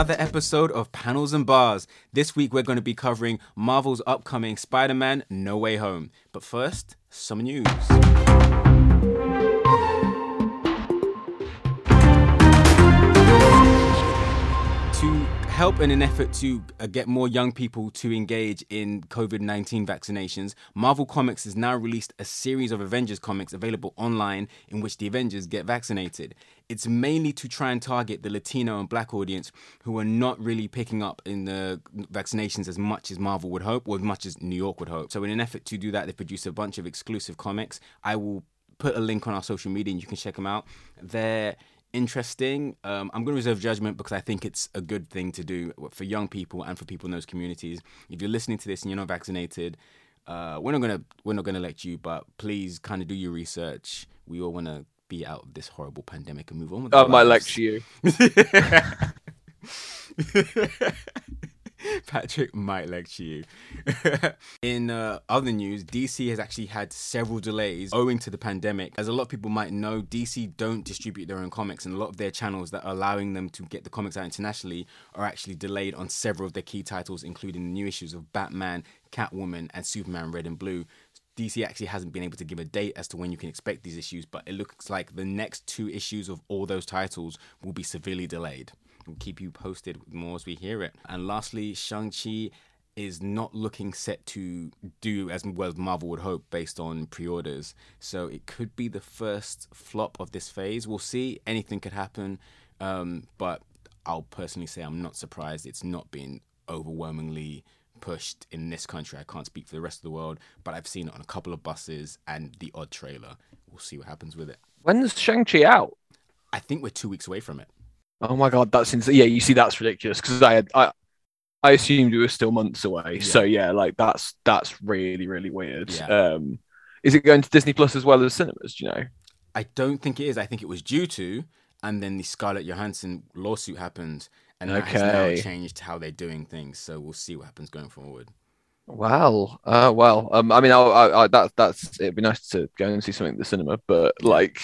another episode of Panels and Bars. This week we're going to be covering Marvel's upcoming Spider Man No Way Home. But first, some news. Help in an effort to uh, get more young people to engage in COVID 19 vaccinations, Marvel Comics has now released a series of Avengers comics available online in which the Avengers get vaccinated. It's mainly to try and target the Latino and black audience who are not really picking up in the vaccinations as much as Marvel would hope, or as much as New York would hope. So, in an effort to do that, they produce a bunch of exclusive comics. I will put a link on our social media and you can check them out. They're interesting. Um, I'm going to reserve judgment because I think it's a good thing to do for young people and for people in those communities. If you're listening to this and you're not vaccinated, uh, we're not gonna we're not gonna let you, but please kind of do your research. We all want to be out of this horrible pandemic and move on with I our might lives. lecture you. Patrick might lecture you. In uh, other news, DC has actually had several delays owing to the pandemic. As a lot of people might know, DC don't distribute their own comics, and a lot of their channels that are allowing them to get the comics out internationally are actually delayed on several of their key titles, including the new issues of Batman, Catwoman, and Superman Red and Blue. DC actually hasn't been able to give a date as to when you can expect these issues, but it looks like the next two issues of all those titles will be severely delayed. We'll keep you posted with more as we hear it. And lastly, Shang-Chi is not looking set to do as well as Marvel would hope based on pre-orders. So it could be the first flop of this phase. We'll see. Anything could happen. Um, but I'll personally say I'm not surprised it's not been overwhelmingly pushed in this country. I can't speak for the rest of the world, but I've seen it on a couple of buses and the odd trailer. We'll see what happens with it. When's Shang-Chi out? I think we're two weeks away from it. Oh my god, that's insane. Yeah, you see, that's ridiculous because I had I, I assumed it was still months away. Yeah. So yeah, like that's that's really really weird. Yeah. Um, is it going to Disney Plus as well as cinemas? Do you know? I don't think it is. I think it was due to, and then the Scarlett Johansson lawsuit happened, and that has Okay. now changed how they're doing things. So we'll see what happens going forward. Well, uh, well, um, I mean, I, I, I, that that's it'd be nice to go and see something at the cinema, but like,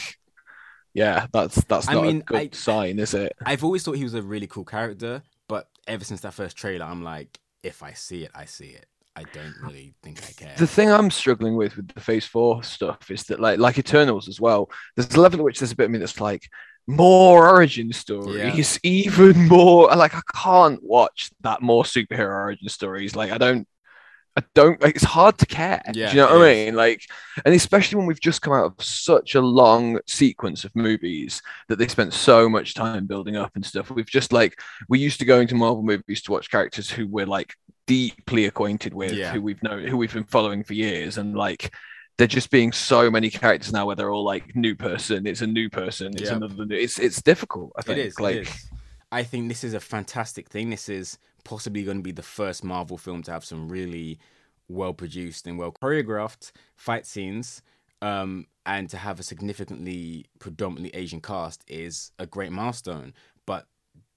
yeah, that's that's I not mean, a good I- sign, is it? I've always thought he was a really cool character, but ever since that first trailer, I'm like, if I see it, I see it. I don't really think I care. The thing I'm struggling with with the Phase Four stuff is that, like, like Eternals as well. There's a level at which there's a bit of me that's like more origin stories, even more. Like, I can't watch that more superhero origin stories. Like, I don't. I don't. Like, it's hard to care. Yeah, Do you know what it I is. mean? Like, and especially when we've just come out of such a long sequence of movies that they spent so much time building up and stuff. We've just like we used to going to Marvel movies to watch characters who we're like deeply acquainted with, Yeah. who we've known, who we've been following for years, and like there just being so many characters now where they're all like new person. It's a new person. It's Yep. another. New, it's it's difficult. I think. is. like it is. I think this is a fantastic thing. This is possibly going to be the first Marvel film to have some really well produced and well choreographed fight scenes. Um, and to have a significantly predominantly Asian cast is a great milestone. But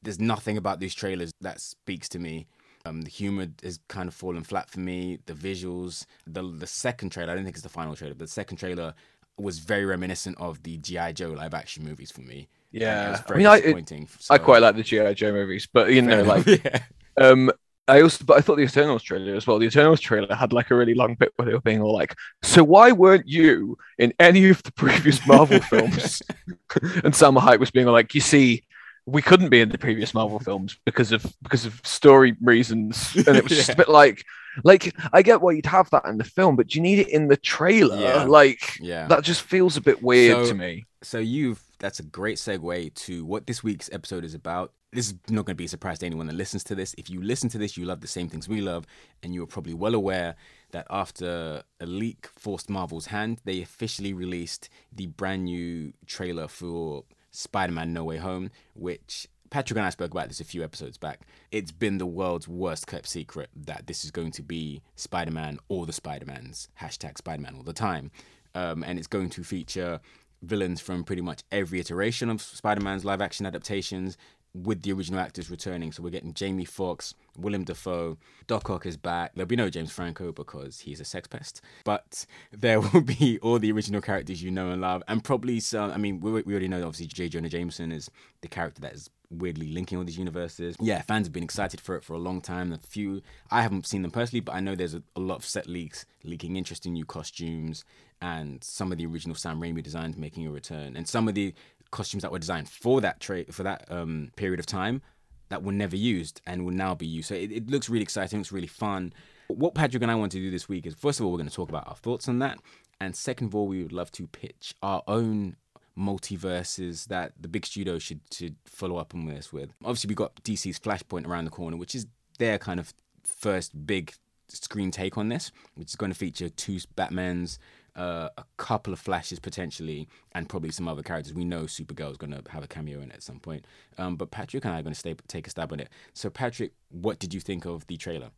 there's nothing about these trailers that speaks to me. Um, the humor has kind of fallen flat for me. The visuals, the the second trailer, I don't think it's the final trailer, but the second trailer was very reminiscent of the GI Joe live action movies for me. Yeah. was I very mean, I it, disappointing. I quite like the GI Joe movies, but you know, like yeah. Um, I also, but I thought the Eternals trailer as well. The Eternals trailer had like a really long bit where they were being all like, "So why weren't you in any of the previous Marvel films?" and Salma Hayek was being all like, "You see, we couldn't be in the previous Marvel films because of because of story reasons." And it was just a bit like, like I get why you'd have that in the film, but do you need it in the trailer? Yeah. Like Yeah. that just feels a bit weird So- to me. So you've that's a great segue to what this week's episode is about. This is not going to be a surprise to anyone that listens to this. If you listen to this, you love the same things we love, and you are probably well aware that after a leak forced Marvel's hand, they officially released the brand new trailer for Spider-Man: No Way Home, which Patrick and I spoke about this a few episodes back. It's been the world's worst kept secret that this is going to be Spider Man or the Spider Mans, hashtag Spider Man all the time. Um, and it's going to feature villains from pretty much every iteration of Spider Man's live action adaptations, with the original actors returning. So we're getting Jamie Foxx, Willem Dafoe, Doc Ock is back. There'll be no James Franco because he's a sex pest, but there will be all the original characters you know and love, and probably some. I mean, we, we already know obviously J. Jonah Jameson is the character that is weirdly linking all these universes. Yeah, fans have been excited for it for a long time. A few I haven't seen them personally, but I know there's a, a lot of set leaks leaking interesting new costumes and some of the original Sam Raimi designs making a return, and some of the costumes that were designed for that tra- for that um, period of time that were never used and will now be used. So it, it looks really exciting. It's really fun. What Patrick and I want to do this week is first of all we're going to talk about our thoughts on that, and second of all we would love to pitch our own multiverses that the big studio should should follow up on this with. Obviously we've got DC's Flashpoint around the corner, which is their kind of first big screen take on this, which is going to feature two Batmans, uh, a couple of flashes potentially, and probably some other characters. We know Supergirl is going to have a cameo in it at some point. Um, but Patrick and I are going to stay, take a stab on it. So, Patrick, what did you think of the trailer?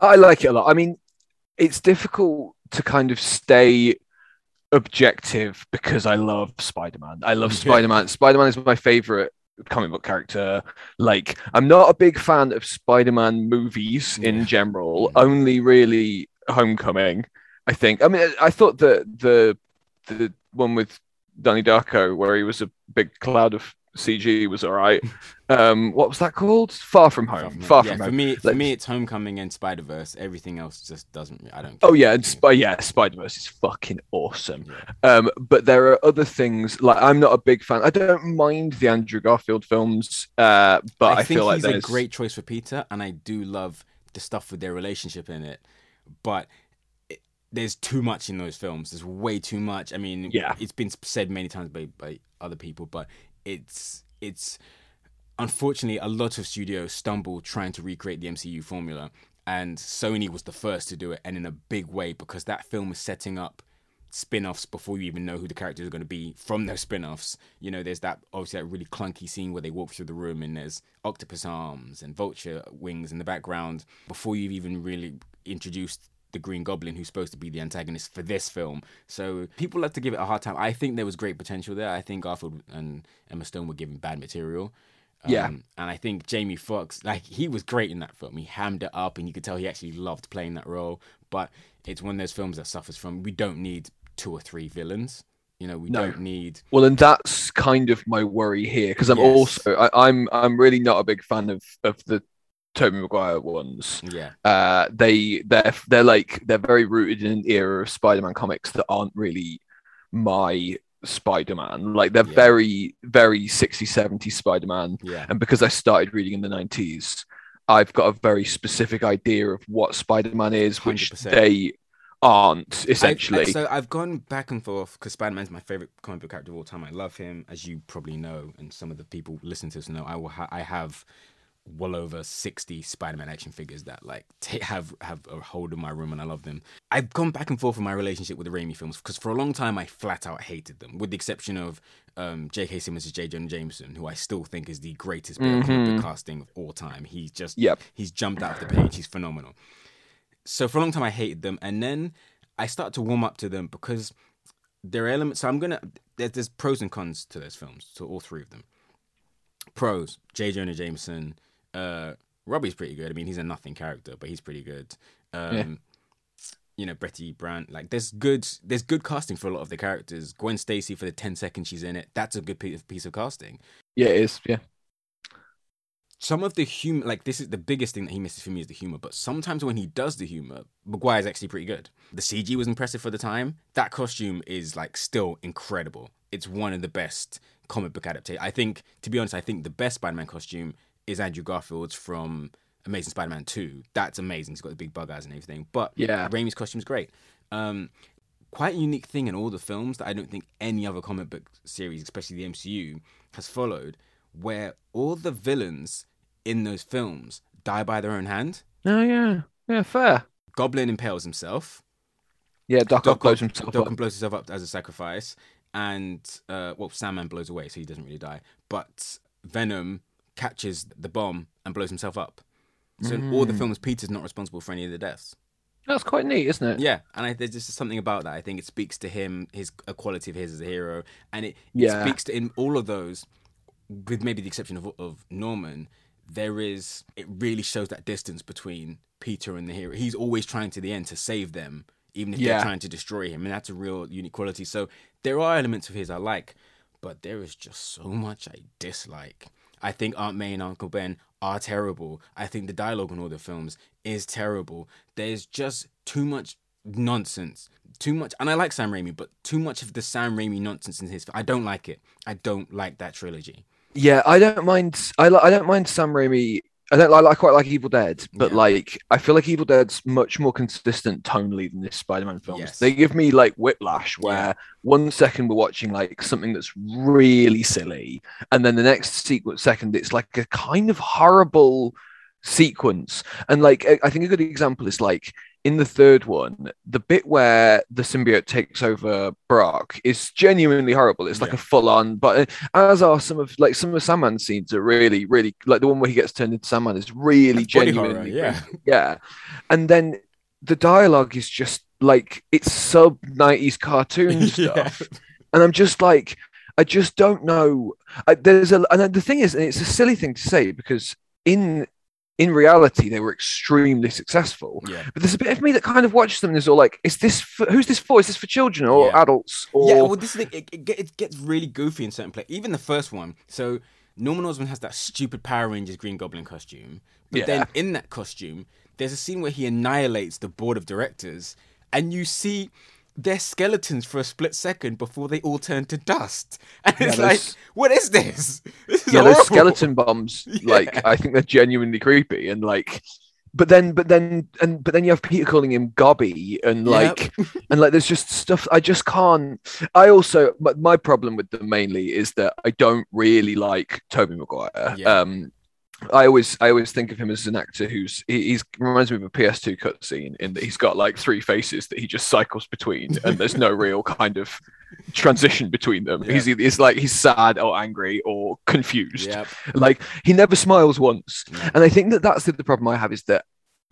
I like it a lot. I mean, it's difficult to kind of stay objective because I love Spider Man. I love Spider Man. Spider Man is my favorite comic book character. Like, I'm not a big fan of Spider Man movies in general, Mhm. only really Homecoming. I think. I mean, I thought that the the one with Danny Darko, where he was a big cloud of CG, was all right. Um, what was that called? Far from Home. Far yeah, from for Home. me, for Like- me, it's Homecoming and Spider Verse. Everything else just doesn't. I don't. Oh yeah, and Sp- yeah, Spider Verse is fucking awesome. Yeah. Um, but there are other things like I'm not a big fan. I don't mind the Andrew Garfield films, uh, but I, think feel like he's a great choice for Peter, and I do love the stuff with their relationship in it. But there's too much in those films. There's way too much. I mean, Yeah. it's been said many times by, by other people, but it's it's unfortunately a lot of studios stumble trying to recreate the MCU formula, and Sony was the first to do it, and in a big way because that film is setting up spin-offs before you even know who the characters are going to be from those spin-offs you know there's that obviously that really clunky scene where they walk through the room and there's octopus arms and vulture wings in the background before you've even really introduced the green goblin who's supposed to be the antagonist for this film so people like to give it a hard time i think there was great potential there i think garfield and emma stone were given bad material Yeah. Um, and I think Jamie Foxx, like he was great in that film. He hammed it up, and you could tell he actually loved playing that role. But it's one of those films that suffers from we don't need two or three villains. You know, we No. don't need. well, and that's kind of my worry here because I'm Yes. also I, I'm I'm really not a big fan of of the Tobey Maguire ones. Yeah, Uh, they they're they're like they're very rooted in an era of Spider-Man comics that aren't really my Spider-Man. Like they're Yeah. very very 60s 70s Spider-Man. yeah, And because I started reading in the 90s, I've got a very specific idea of what Spider Man is, which 100%. they aren't, essentially. I, so I've gone back and forth because Spider Man's my favorite comic book character of all time. I love him, as you probably know, and some of the people listening to this know. I will. Ha- I have well over 60 Spider-Man action figures that like ta have have a hold in my room and I love them. I've gone back and forth in my relationship with the Raimi films because for a long time I flat out hated them with the exception of um, J.K. Simmons' J. Jonah Jameson who I still think is the greatest of book casting of all time. He's just Yep. he's jumped out of the page. He's phenomenal. So for a long time I hated them and then I start to warm up to them because there are elements so I'm gonna there's, there's pros and cons to those films, to all three of them. Pros, J. Jonah Jameson, uh, Robbie's pretty good. I mean, he's a nothing character, but he's pretty good. Um, Yeah. You know, Betty Brant, like there's good, there's good casting for a lot of the characters. Gwen Stacy for the ten seconds she's in it, that's a good piece of casting. yeah, it is. Yeah. Some of the humor, like this is the biggest thing that he misses for me is the humor. But sometimes when he does the humor, Maguire's actually pretty good. The CG was impressive for the time. That costume is like still incredible. It's one of the best comic book adaptations. I think, to be honest, I think the best Spider-Man costume is Andrew Garfield's from Amazing Spider-Man 2. That's amazing. He's got the big bug eyes and everything. But Yeah. Raimi's costume's great. Um, quite a unique thing in all the films that I don't think any other comic book series, especially the MCU, has followed, where all the villains in those films die by their own hand. Oh, yeah. Yeah, fair. Goblin impales himself. Yeah, Doc, Doc blows himself Doc up. blows himself up as a sacrifice, and uh, well, Sandman blows away, so he doesn't really die. But Venom catches the bomb and blows himself up. So in all the Mm. films, Peter's not responsible for any of the deaths. That's quite neat, isn't it? Yeah, and I, there's just something about that. I think it speaks to him, his a quality of his as a hero, and it, it speaks to in all of those, with maybe the exception of of Norman. There is it really shows that distance between Peter and the hero. He's always trying to the end to save them, even if Yeah. they're trying to destroy him, and that's a real unique quality. So there are elements of his I like, but there is just so much I dislike. I think Aunt May and Uncle Ben are terrible. I think the dialogue in all the films is terrible. There's just too much nonsense. Too much, and I like Sam Raimi, but too much of the Sam Raimi nonsense in his. I don't like it. I don't like that trilogy. Yeah, I don't mind. I I don't mind Sam Raimi. I don't like. I quite like Evil Dead, but Yeah. like I feel like Evil Dead's much more consistent tonally than this Spider-Man films. Yes. They give me like Whiplash, where Yeah. one second we're watching like something that's really silly, and then the next sequence second it's like a kind of horrible sequence. And like I I think a good example is like in the third one, the bit where the symbiote takes over Brock is genuinely horrible. It's like Yeah. a full on, but uh, as are some of like some of Sandman scenes are really, really like the one where he gets turned into Sandman is really That's body horror, genuinely, yeah. yeah. And then the dialogue is just like it's sub 90s cartoon Yeah. stuff. And I'm just like, I just don't know. I, there's a, and the thing is, and it's a silly thing to say because in in reality they were extremely successful. Yeah. But there's a bit of me that kind of watches them and is all like, is this for, who's this for? Is this for children or Yeah. adults? Or Yeah, well, this is it, it, it gets really goofy in certain places. Even the first one. So Norman Osborn has that stupid Power Rangers Green Goblin costume, but Yeah. then in that costume, there's a scene where he annihilates the board of directors, and you see their skeletons for a split second before they all turn to dust, and Yeah, it's like, what is this? This is yeah, those skeleton bombs, like I think they're genuinely creepy and like. But then, but then, and but then you have Peter calling him Gobby, and Yep. like, and like, there's just stuff I just can't. I also, my, my problem with them mainly is that I don't really like Tobey Maguire. Yeah. Um, I always, I always think of him as an actor who's he, he's reminds me of a PS2 cutscene in that he's got like three faces that he just cycles between, and there's no real kind of transition between them. Yeah. He's he's like he's sad or angry or confused. Yep. Like he never smiles once, Yeah. and I think that that's the, the problem I have is that,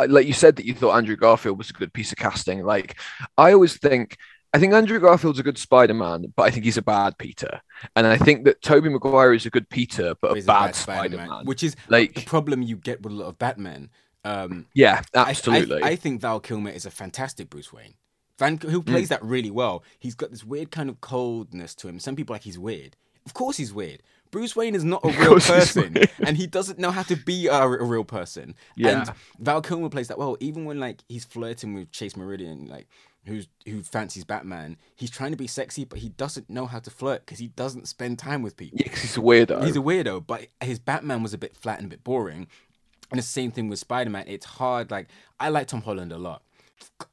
like you said, that you thought Andrew Garfield was a good piece of casting. Like I always think. I think Andrew Garfield's a good Spider-Man, but I think he's a bad Peter. And I think that Tobey Maguire is a good Peter, but a He's bad, Spider-Man, Spider-Man. which is Like- the problem you get with a lot of Batman. Um, yeah, I- I- absolutely. I, think Val Kilmer is a fantastic Bruce Wayne. Van, who Mm. plays that really well. He's got this weird kind of coldness to him. Some people are like he's weird. Of course he's weird. Bruce Wayne is not a real person, and he doesn't know how to be a, a real person. Yeah. And Val Kilmer plays that well. Even when like he's flirting with Chase Meridian, like who's who fancies Batman, he's trying to be sexy, but he doesn't know how to flirt because he doesn't spend time with people. yeah, he's a weirdo. He's a weirdo, but his Batman was a bit flat and a bit boring. And the same thing with Spider Man. It's hard. Like I like Tom Holland a lot.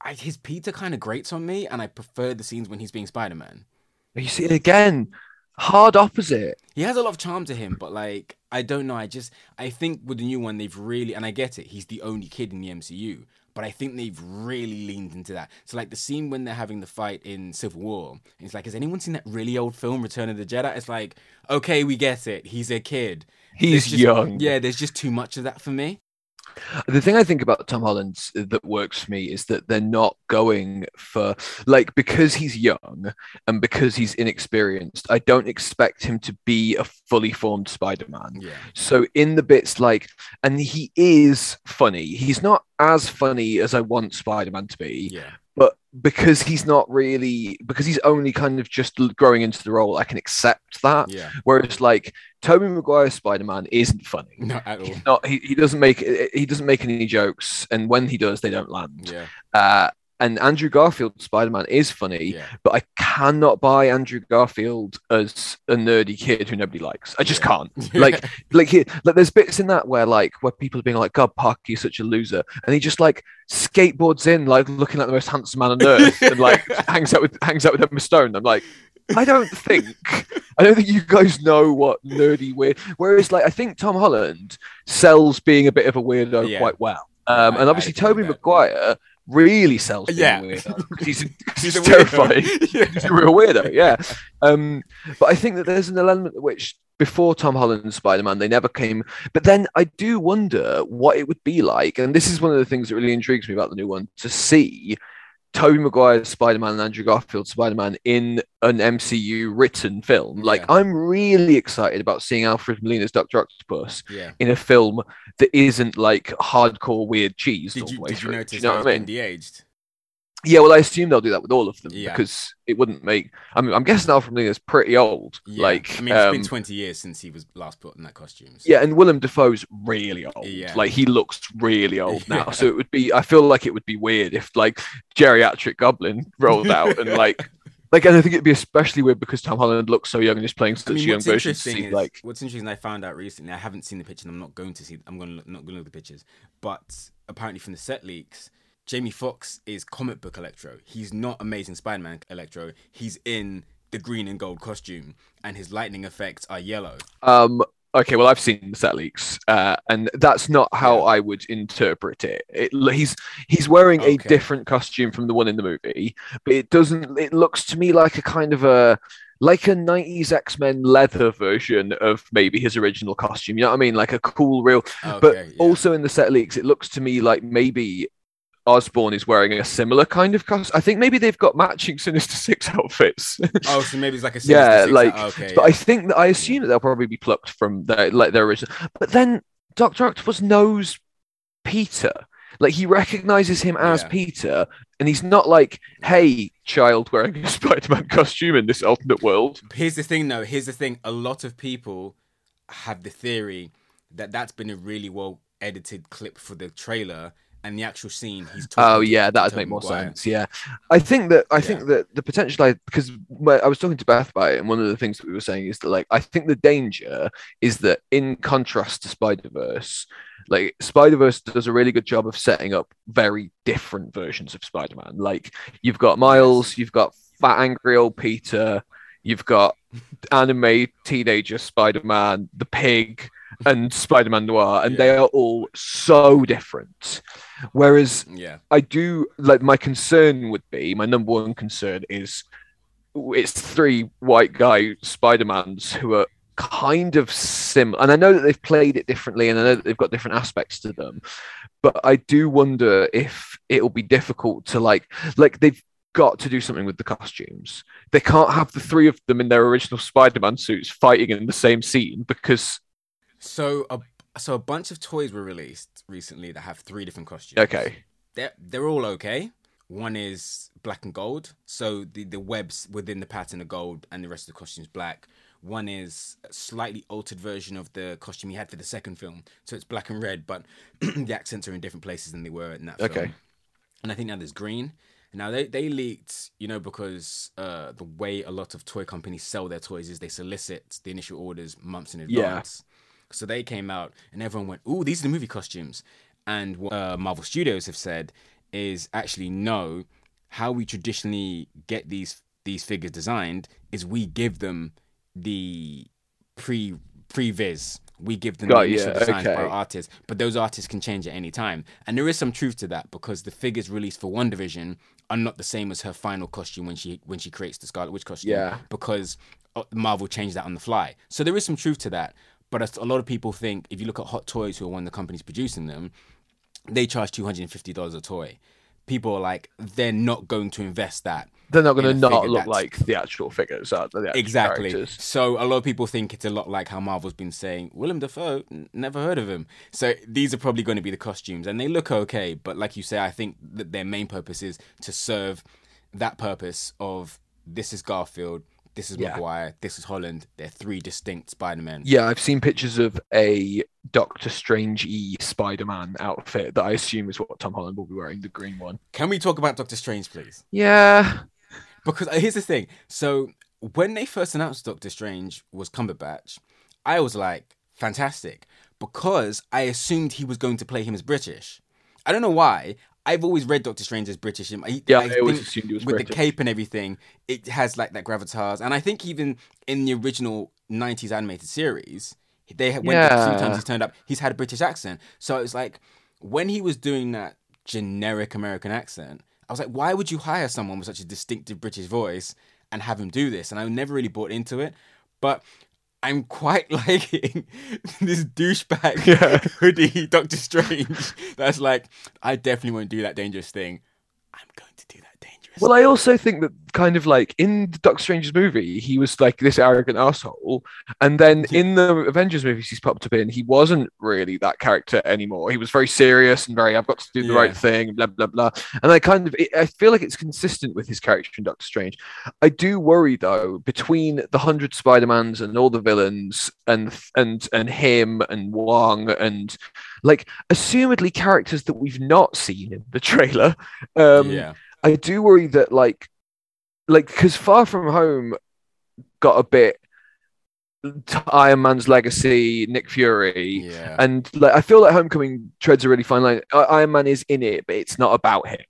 I, his Peter kind of grates on me, and I prefer the scenes when he's being Spider Man. you see it again, hard opposite. He has a lot of charm to him, but like I don't know. I just I think with the new one they've really and I get it. He's the only kid in the MCU, but I think they've really leaned into that. So like the scene when they're having the fight in Civil War, it's like, has anyone seen that really old film Return of the Jedi? It's like, okay, we get it. He's a kid. He's just- young. Yeah, there's just too much of that for me. The thing I think about Tom Holland uh, that works for me is that they're not going for like because he's young and because he's inexperienced. I don't expect him to be a fully formed Spider-Man. Yeah. So in the bits like, and he is funny. He's not as funny as I want Spider-Man to be, Yeah. But because he's not really because he's only kind of just growing into the role, I can accept that. Yeah. Whereas like Tobey Maguire's Spider-Man isn't funny. Not at all. He's not he, he doesn't make he doesn't make any jokes and when he does they don't land Yeah. uh and andrew garfield spider-man is funny Yeah. but i cannot buy andrew garfield as a nerdy kid who nobody likes i just Yeah. can't like like he, like there's bits in that where like where people are being like god park you're such a loser and he just like skateboards in like looking like the most handsome man on earth and like hangs out with hangs out with emma stone i'm like I don't think I don't think you guys know what nerdy weird. Whereas, like, I think Tom Holland sells being a bit of a weirdo Yeah. quite well, um, I- and obviously Tobey. Maguire really sells being Yeah. a weirdo he's, he's, a terrifying. Yeah. he's a real weirdo, yeah. Um, but I think that there's an element which before Tom Holland and Spider Man, they never came. But then I do wonder what it would be like, and this is one of the things that really intrigues me about the new one to see Tobey Maguire's Spider Man and Andrew Garfield's Spider Man in an MCU written film. Like, Yeah. I'm really excited about seeing Alfred Molina's Doctor Octopus Yeah. in a film that isn't like hardcore weird cheese. Did you did you. Do notice you know how I mean? de-aged? Yeah, well, I assume they'll do that with all of them Yeah. because it wouldn't make. I mean, I'm guessing Alfred Molina's pretty old. Yeah. Like, I mean, it's um, been 20 years since he was last put in that costume. so- yeah, and Willem Dafoe's really old. Yeah. Like, he looks really old now. So it would be. I feel like it would be weird if like geriatric Goblin rolled out and like. Like, and I think it'd be especially weird because Tom Holland looks so young and is playing such I mean, a young version. See, is like, what's interesting. I found out recently. I haven't seen the picture. and I'm not going to see. I'm going to not going to look at the pictures. But apparently, from the set leaks, Jamie Foxx is comic book Electro. He's not Amazing Spider-Man Electro. He's in the green and gold costume, and his lightning effects are yellow. Um. Okay. Well, I've seen the set leaks, uh, and that's not how I would interpret it. it. He's he's wearing a different costume from the one in the movie, but it doesn't. It looks to me like a kind of a like a '90s X-Men leather version of maybe his original costume. You know what I mean? Like a cool, real. Okay, but yeah. also in the set leaks, it looks to me like maybe. Osborn is wearing a similar kind of costume. I think maybe they've got matching Sinister Six outfits. oh, so maybe it's like a Yeah, Sinister Six- like, okay, But I think that I assume that they'll probably be plucked from their like their original. But then Doctor Octopus knows Peter. Like he recognizes him as Yeah. Peter, and he's not like, "Hey, child, wearing a Spider-Man costume in this alternate world." Here's the thing, though. Here's the thing. A lot of people have the theory that that's been a really well edited clip for the trailer, and the actual scene. He's oh, talking Oh yeah, that would make more Maguire. sense. Yeah, I think that I Yeah. think that the potential I because I was talking to Beth about it, and one of the things that we were saying is that like I think the danger is that in contrast to Spider Verse, like Spider Verse does a really good job of setting up very different versions of Spider Man. Like you've got Miles, you've got fat angry old Peter, you've got anime teenager Spider Man, the pig, and Spider Man Noir, and they are all so different. Whereas Yeah. I do like my concern would be my number one concern is it's three white guy Spider-Mans who are kind of similar, and I know that they've played it differently and I know that they've got different aspects to them but I do wonder if it'll be difficult to like like they've got to do something with the costumes they can't have the three of them in their original Spider-Man suits fighting in the same scene because So a so a bunch of toys were released recently that have three different costumes. okay They're they're all okay. One is black and gold, so the the webs within the pattern are gold, and the rest of the costume's black. One is a slightly altered version of the costume he had for the second film, so it's black and red, but the accents are in different places than they were in that film. Okay. And I think now there's green. Now they, they leaked, you know, because uh, the way a lot of toy companies sell their toys is they solicit the initial orders months in advance. Yeah. So they came out and everyone went, "Ooh, these are the movie costumes." And what uh, Marvel Studios have said is actually no. How we traditionally get these these figures designed is we give them the pre previs. We give them Got the initial ya, designs by okay. artists, but those artists can change at any time. And there is some truth to that because the figures released for WandaVision are not the same as her final costume when she when she creates the Scarlet Witch costume. Yeah. Because uh, Marvel changed that on the fly. So there is some truth to that. But a- lot of people think if you look at Hot Toys, who are one of the companies producing them, they charge two hundred and fifty dollars a toy. People are like, they're not going to invest that. they're not going to not look that's- like the actual figures are the Exactly. characters. So a lot of people think it's a lot like how Marvel's been saying, Willem Dafoe, never heard of him. So these are probably going to be the costumes, and they look okay. But like you say, I think that their main purpose is to serve that purpose of this is Garfield, this is Yeah. Maguire, this is Holland. They're three distinct Spider-Men. Yeah, I've seen pictures of a Doctor Strange E Spider Man outfit that I assume is what Tom Holland will be wearing, the green one. Can we talk about Doctor Strange, please? Yeah. Because uh, here's the thing. So when they first announced Doctor Strange was Cumberbatch, I was like, fantastic. Because I assumed he was going to play him as British. I don't know why. I've always read Doctor Strange as British. He- Yeah, I always assumed he was with British. the cape and everything. It has like that gravitas, and I think even in the original '90s animated series, they had when Yeah. times he's turned up, he's had a British accent. So it's like when he was doing that generic American accent, I was like, why would you hire someone with such a distinctive British voice and have him do this? And I never really bought into it, but. I'm quite liking this douchebag Yeah. hoodie Doctor Strange. That's like, I definitely won't do that dangerous thing. I'm going to do that dangerous Well, I also think that kind of like in the Doctor Strange's movie, he was like this arrogant asshole, and then in the Avengers movies he's popped up in, he wasn't really that character anymore. He was very serious and very, I've got to do the Yeah. right thing, blah blah blah. And I kind of, I feel like it's consistent with his character in Doctor Strange. I do worry though, between the hundred Spider Mans and all the villains, and and and him and Wong and like assumedly characters that we've not seen in the trailer. Um, yeah. I do worry that like like because Far From Home got a bit Iron Man's legacy, Nick Fury, Yeah. and like I feel like Homecoming treads a really fine line. Iron Man is in it, but it's not about him.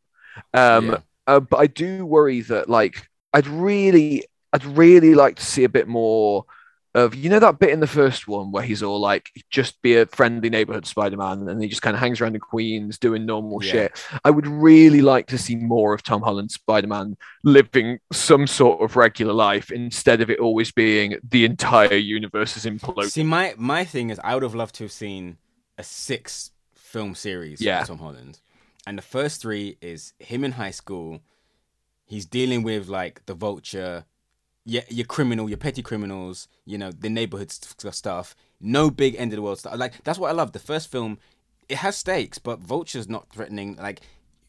Um, yeah. uh, but I do worry that like I'd really, I'd really like to see a bit more of you know that bit in the first one where he's all like just be a friendly neighborhood Spider-Man and he just kind of hangs around in Queens doing normal Yeah. shit. I would really like to see more of Tom Holland's Spider-Man living some sort of regular life instead of it always being the entire universe is imploding. See, my my thing is, I would have loved to have seen a six film series Yeah. Tom Holland, and the first three is him in high school. He's dealing with like the Vulture, yeah, your criminal, your petty criminals, you know, the neighborhood st- stuff. No big end of the world stuff. Like that's what I love. The first film, it has stakes, but Vulture's not threatening. Like.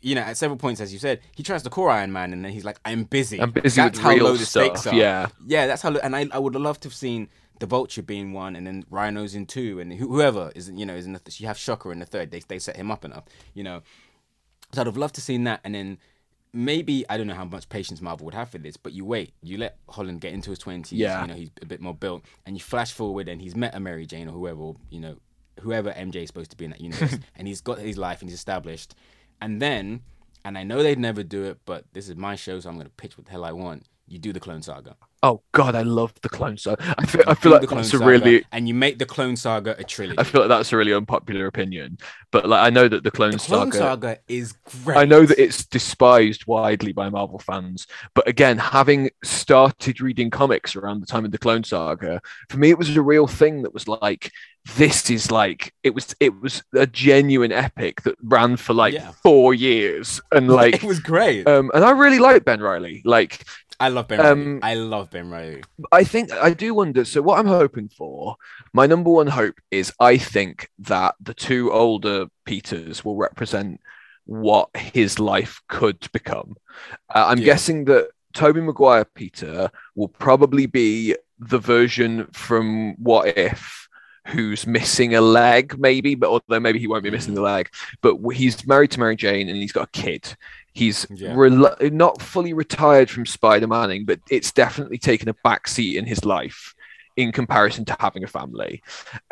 You know, at several points, as you said, he tries to call Iron Man, and then he's like, "I'm busy." I'm busy That's with how real low the stakes stuff. are. Yeah. Yeah, that's how. And I, I would have loved to have seen the Vulture being one, and then Rhino's in two, and who- whoever is, you know, is in the. Th- you have Shocker in the third. They they set him up enough, you know. So I'd have loved to have seen that, and then maybe I don't know how much patience Marvel would have for this, but you wait, you let Holland get into his twenties. Yeah. you know, he's a bit more built, and you flash forward, and he's met a Mary Jane or whoever, you know, whoever MJ is supposed to be in that universe, and he's got his life and he's established, and then. And I know they'd never do it, but this is my show, so I'm going to pitch what the hell I want. You do the Clone Saga. Oh God, I love the Clone Saga. I feel, I feel like the Clone that's a really and you make the Clone Saga a trilogy. I feel like that's a really unpopular opinion, but like I know that the Clone, the Clone Saga, Saga is great. I know that it's despised widely by Marvel fans, but again, having started reading comics around the time of the Clone Saga, for me it was a real thing that was like this is like it was it was a genuine epic that ran for like Yeah. four years and like it was great. um and I really like Ben Riley. Like I love Ben. um, I love Ben Riley. I think I do wonder. So, what I'm hoping for, my number one hope is I think that the two older Peters will represent what his life could become. Uh, I'm Yeah. guessing that Tobey Maguire Peter will probably be the version from What If. Who's missing a leg, maybe, but although maybe he won't be missing the leg, but he's married to Mary Jane and he's got a kid. He's Yeah. rel- not fully retired from Spider Manning, but it's definitely taken a backseat in his life in comparison to having a family.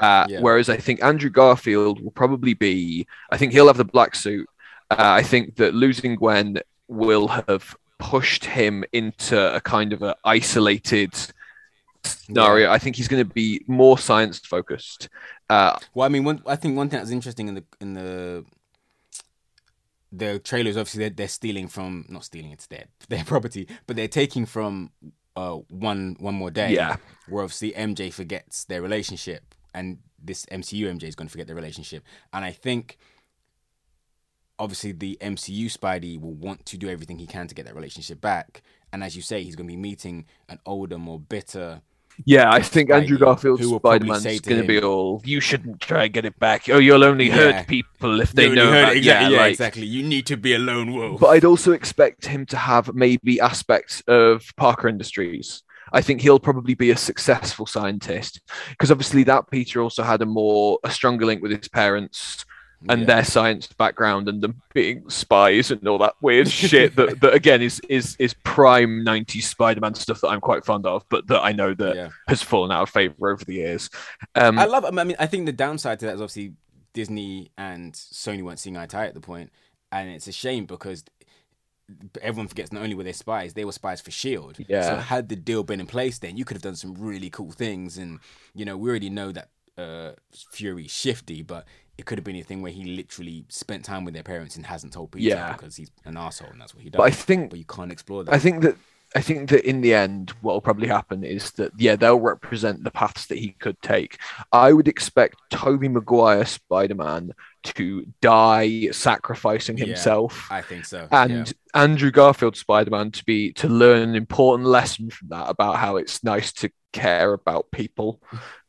Uh, Yeah. Whereas I think Andrew Garfield will probably be, I think he'll have the black suit. Uh, I think that losing Gwen will have pushed him into a kind of a isolated scenario. I think he's going to be more science focused. Uh, Well, I mean, one, I think one thing that's interesting in the in the the trailers, obviously, they're, they're stealing from not stealing, it's their their property, but they're taking from uh one one more day. Yeah. where obviously MJ forgets their relationship, and this MCU MJ is going to forget their relationship, and I think. Obviously, the MCU Spidey will want to do everything he can to get that relationship back, and as you say, he's going to be meeting an older, more bitter, Yeah, I think Andrew Garfield's who will probably Spider Man's say to going to be all, you shouldn't try and get it back. Oh, you'll only Yeah. hurt people if they You know. heard about- it, exactly. Yeah, like- exactly. You need to be a lone wolf. But I'd also expect him to have maybe aspects of Parker Industries. I think he'll probably be a successful scientist because obviously that Peter also had a more a stronger link with his parents and Yeah. their science background and them being spies and all that weird shit that, that again is is is prime 90s Spider-Man stuff that I'm quite fond of, but that I know that yeah. has fallen out of favor over the years. Um, I love. I mean, I think the downside to that is obviously Disney and Sony weren't seeing eye to eye at the point, and it's a shame because everyone forgets not only were they spies, they were spies for Shield. Yeah. So had the deal been in place, then you could have done some really cool things, and you know we already know that uh, Fury's shifty, but it could have been a thing where he literally spent time with their parents and hasn't told Peter Yeah. because he's an asshole and that's what he does. but I think but you can't explore that. I think that I think that in the end, what will probably happen is that yeah, they'll represent the paths that he could take. I would expect Tobey Maguire Spider Man to die sacrificing Yeah. himself. I think so. and yeah. Andrew Garfield Spider-Man to be to learn an important lesson from that about how it's nice to care about people.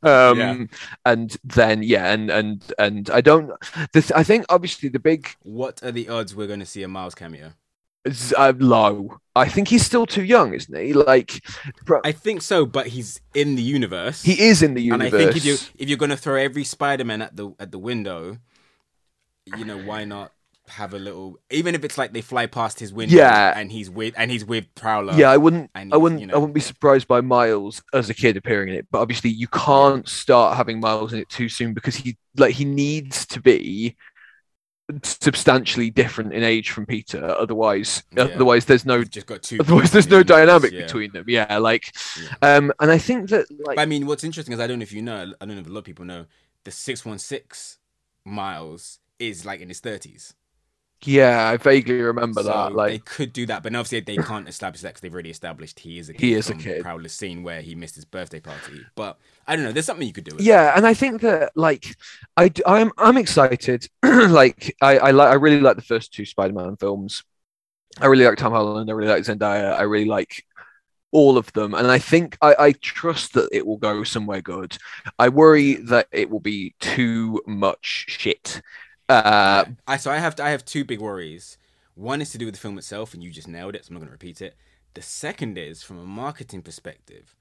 Um Yeah. and then yeah and and and I don't this I think obviously the big what are the odds we're going to see a Miles cameo? uh, low. I think he's still too young, isn't he? Like pro- I think so, but he's in the universe. he is in the universe. and. I think if you if you're going to throw every Spider-Man at the at the window, you know why not have a little even if it's like they fly past his window Yeah. and he's with and he's with Prowler. yeah, I wouldn't. and I wouldn't. you I wouldn't be surprised by Miles as a kid appearing in it. But obviously, you can't start having Miles in it too soon because he like he needs to be substantially different in age from Peter. Otherwise, Yeah. otherwise there's no. Just got two. Otherwise, there's no dynamic yeah. between them. Yeah, like, Yeah. um, and I think that like I mean, what's interesting is I don't know if you know. I don't know if a lot of people know. The six one six Miles is like in his thirties. Yeah, I vaguely remember so that. they could do that, but obviously they can't establish that because they've already established he is a kid He is a kid. Prowler's scene where he missed his birthday party. But I don't know. There's something you could do. Yeah, and I think that like I I'm I'm excited. like I I like I really like the first two Spider-Man films. I really like Tom Holland. I really like Zendaya. I really like all of them, and I think I, I trust that it will go somewhere good. I worry that it will be too much shit. Uh, I so I have I have two big worries. One is to do with the film itself, and you just nailed it. So I'm not going to repeat it. The second is from a marketing perspective.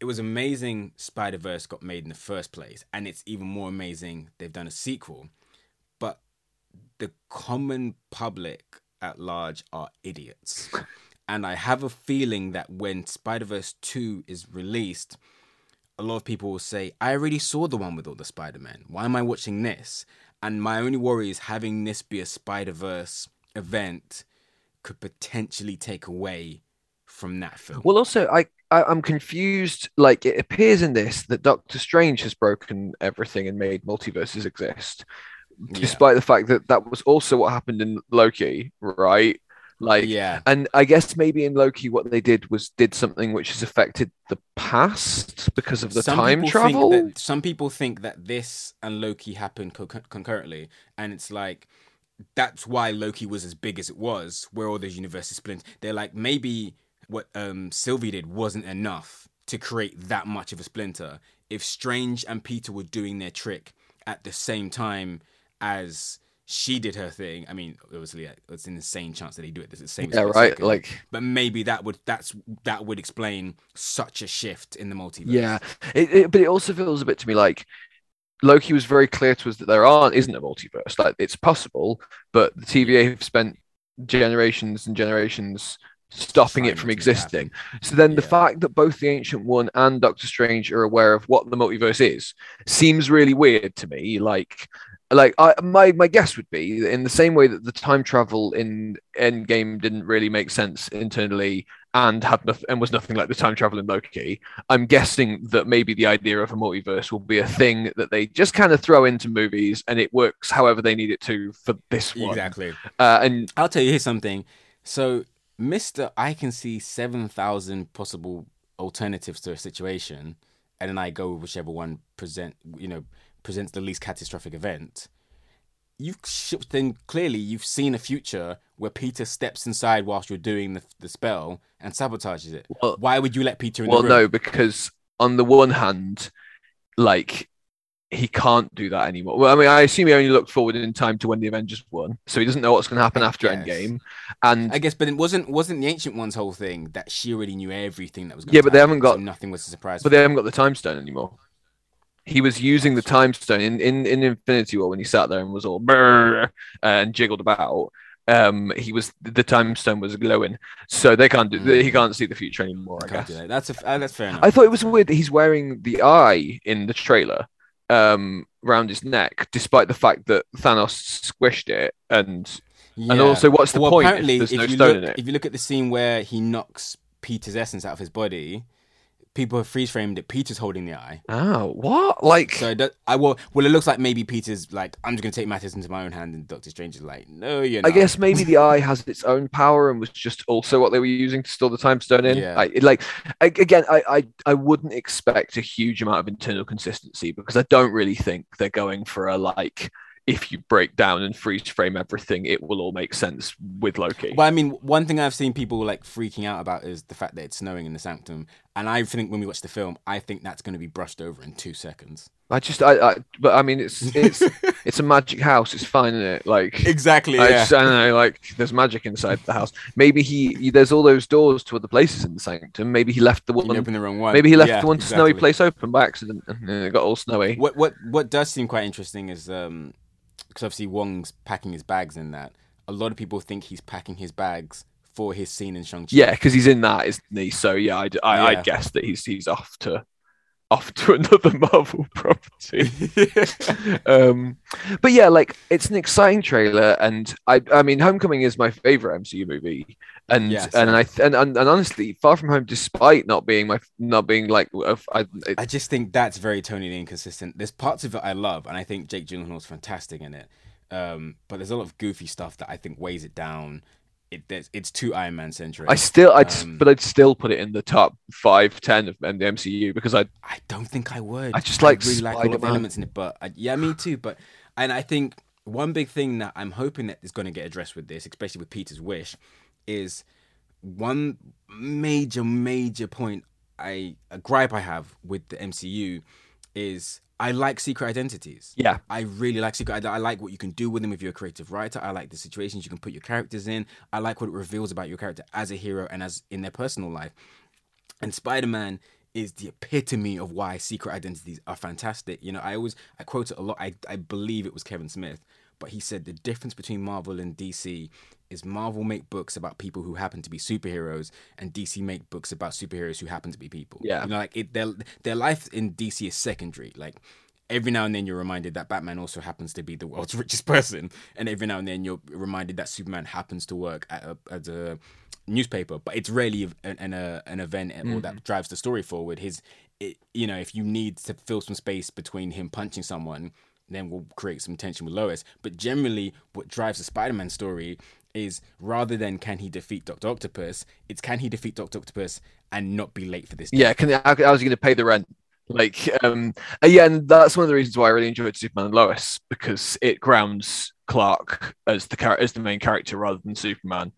It was amazing Spider Verse got made in the first place, and it's even more amazing they've done a sequel. But the common public at large are idiots. And I have a feeling that when Spider Verse 2 is released, a lot of people will say, I already saw the one with all the Spider Men. Why am I watching this? And my only worry is having this be a Spider Verse event could potentially take away from that film. Well, also, I, I I'm confused. Like, it appears in this that Doctor Strange has broken everything and made multiverses exist, Yeah. despite the fact that that was also what happened in Loki, right? Like, yeah. and I guess maybe in Loki, what they did was did something which has affected the past because of the Some time travel. That, some people think that this and Loki happened co- concurrently, and it's like that's why Loki was as big as it was, where all those universes split. They're like maybe what um, Sylvie did wasn't enough to create that much of a splinter. If Strange and Peter were doing their trick at the same time as she did her thing, I mean, obviously, uh, it's an insane chance that they do it at the same yeah, right. second. Like, but maybe that would that's that would explain such a shift in the multiverse. yeah, it, it, but it also feels a bit to me like Loki was very clear to us that there aren't isn't a multiverse. Like, it's possible, but the TVA have spent generations and generations stopping it from existing. So then the fact that both the Ancient One and Doctor Strange are aware of what the multiverse is seems really weird to me. Like, like I, my my guess would be in the same way that the time travel in Endgame didn't really make sense internally and had nothing and was nothing like the time travel in Loki. I'm guessing that maybe the idea of a multiverse will be a thing that they just kind of throw into movies and it works however they need it to for this one. exactly. Uh, and I'll tell you here's something. So, Mister, I can see seven thousand possible alternatives to a situation, and then I go with whichever one present you know presents the least catastrophic event. You sh- then clearly you've seen a future where Peter steps inside whilst you're doing the, the spell and sabotages it. Well- Why would you let Peter in well, no, because on the one hand, like he can't do that anymore. Well, I mean, I assume he only looked forward in time to when the Avengers won, so he doesn't know what's going to happen after. Endgame. And I guess, but it wasn't wasn't the ancient one's whole thing that she already knew everything that was going Yeah, to but they haven't happen, so got- nothing was a surprise. but they haven't got the time stone anymore. He was using the time stone in, in, in Infinity War when he sat there and was all "Brrr," and jiggled about. Um, he was the time stone was glowing, so they can't do. Mm. He can't see the future anymore. I guess. that. That's a, uh, that's fair enough. I thought it was weird that he's wearing the eye in the trailer um around his neck, despite the fact that Thanos squished it. And and also, what's the well, point apparently, if there's no you stone look, in it? if you look at the scene where he knocks Peter's essence out of his body, people have freeze framed it. Peter's holding the eye. Oh, what? Like, So does, I will. Well, it looks like maybe Peter's like, I'm just gonna take matters into my own hand, and Doctor Strange is like, no, you're I guess maybe the eye has its own power and was just also what they were using to store the time stone in. Yeah. I, like I, again, I, I I wouldn't expect a huge amount of internal consistency because I don't really think they're going for a like if you break down and freeze frame everything, it will all make sense with Loki. Well, I mean, one thing I've seen people like freaking out about is the fact that it's snowing in the Sanctum, and I think when we watch the film, I think that's going to be brushed over in two seconds. I just I, I but I mean it's it's it's a magic house. It's fine, isn't it? Like Exactly. I, Yeah. just, I don't know, like there's magic inside the house. Maybe he, he- there's all those doors to other places in the sanctum. Maybe he left the one. open the wrong one. Maybe he left Yeah, the one snowy exactly. place open by accident, and then it got all snowy. What what what does seem quite interesting is um because obviously Wong's packing his bags in that. A lot of people think he's packing his bags for his scene in Shang Chi. Yeah, because he's in that, isn't he? So yeah, I, I, Yeah. I guess that he's he's off to off to another Marvel property. um, but yeah, like it's an exciting trailer, and I I mean, Homecoming is my favorite MCU movie, and Yeah, and I and, and and honestly, Far From Home, despite not being my not being like I, it, I just think that's very tonally inconsistent. There's parts of it I love, and I think Jake Gyllenhaal's fantastic in it. Um, but there's a lot of goofy stuff that I think weighs it down. It it's too Iron Man centric. I still I'd Um, but I'd still put it in the top five ten of the MCU because I I don't think I would. I just like really like a lot of Spider-Man. elements in it, but I, yeah, me too. But and I think one big thing that I'm hoping that is going to get addressed with this, especially with Peter's wish, is one major major point I a gripe I have with the MCU is I like secret identities. yeah I really like secret. I, I like what you can do with them if you're a creative writer. I like the situations you can put your characters in. I like what it reveals about your character as a hero and as in their personal life. And Spider Man is the epitome of why secret identities are fantastic. You know, I always I quote it a lot. I I believe it was Kevin Smith, but he said the difference between Marvel and DC is Marvel make books about people who happen to be superheroes, and DC make books about superheroes who happen to be people. Yeah. you know, like it, their their life in DC is secondary. Like every now and then you're reminded that Batman also happens to be the world's richest person, and every now and then you're reminded that Superman happens to work at a, at a newspaper, but it's rarely an an, uh, an event or that drives the story forward. His, it, you know, if you need to fill some space between him punching someone, then we'll create some tension with Lois. But generally, what drives the Spider-Man story is rather than can he defeat Doctor Octopus, it's can he defeat Doctor Octopus and not be late for this. yeah can how, how was he going to pay the rent like um uh, yeah and that's one of the reasons why i really enjoyed superman and lois because it grounds clark as the character as the main character rather than superman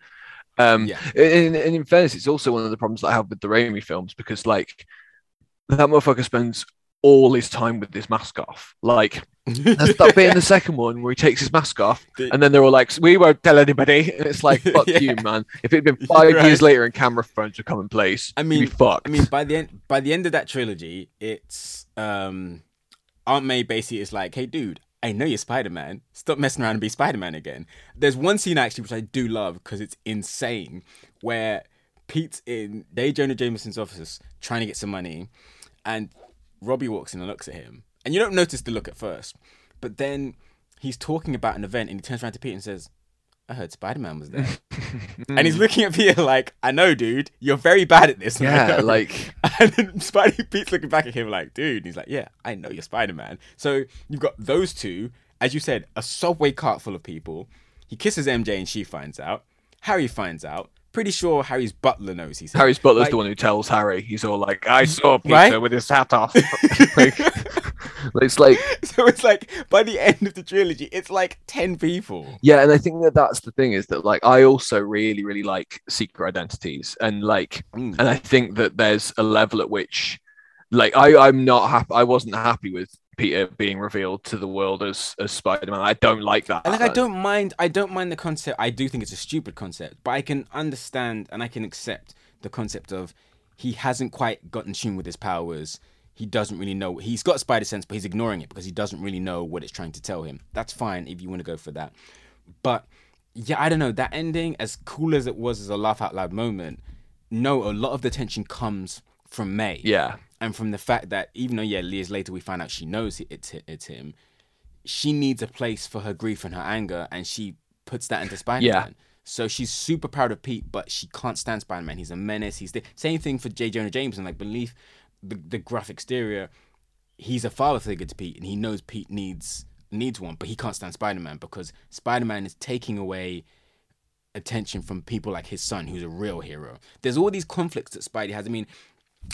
um Yeah. and, and in fairness it's also one of the problems that i have with the Raimi films because like that motherfucker spends all his time with his mask off like there's that bit in the second one where he takes his mask off and then they're all like we won't tell anybody and it's like fuck Yeah. you man if it had been five Right. years later and camera phones were commonplace I mean- be fucked I mean, by the end by the end of that trilogy, it's um, Aunt May basically is like, "Hey, dude, I know you're Spider Man. Stop messing around and be Spider Man again." There's one scene actually which I do love because it's insane, where Pete's in J. Jonah Jameson's office trying to get some money, and Robbie walks in and looks at him, and you don't notice the look at first, but then he's talking about an event and he turns around to Peter and says. I heard Spider Man was there. and he's looking at Peter like, I know, dude, you're very bad at this. yeah know." like And then Spidey Pete's looking back at him like, dude, and he's like, yeah, I know you're Spider Man. So you've got those two, as you said, a subway cart full of people. He kisses MJ and she finds out. Harry finds out. Pretty sure Harry's butler knows he's Harry's butler's Like- the one who tells Harry. He's all like, "I saw Peter Right? with his hat off." like, it's like, So it's like by the end of the trilogy, it's like ten people. yeah, and I think that that's the thing is that like I also really, really like secret identities, and like, Mm. and I think that there's a level at which, like, I I'm not happy. I wasn't happy with Peter uh, being revealed to the world as as Spider Man. I don't like that. Like I don't mind I don't mind the concept. I do think it's a stupid concept, but I can understand and I can accept the concept of he hasn't quite gotten in tune with his powers. He doesn't really know. He's got spider sense, but he's ignoring it because he doesn't really know what it's trying to tell him. That's fine if you want to go for that. But yeah, I don't know. That ending, as cool as it was as a laugh out loud moment, no, a lot of the tension comes from May Yeah, and from the fact that even though yeah years later we find out she knows it's it's him she needs a place for her grief and her anger and she puts that into spider-man. So she's super proud of pete but she can't stand spider-man. He's a menace. He's the same thing for j. Jonah jameson. Like belief the, the gruff exterior, he's a father figure to Pete, and he knows Pete needs needs one, but he can't stand Spider Man because Spider Man is taking away attention from people like his son, who's a real hero. There's all these conflicts that Spidey has. I mean,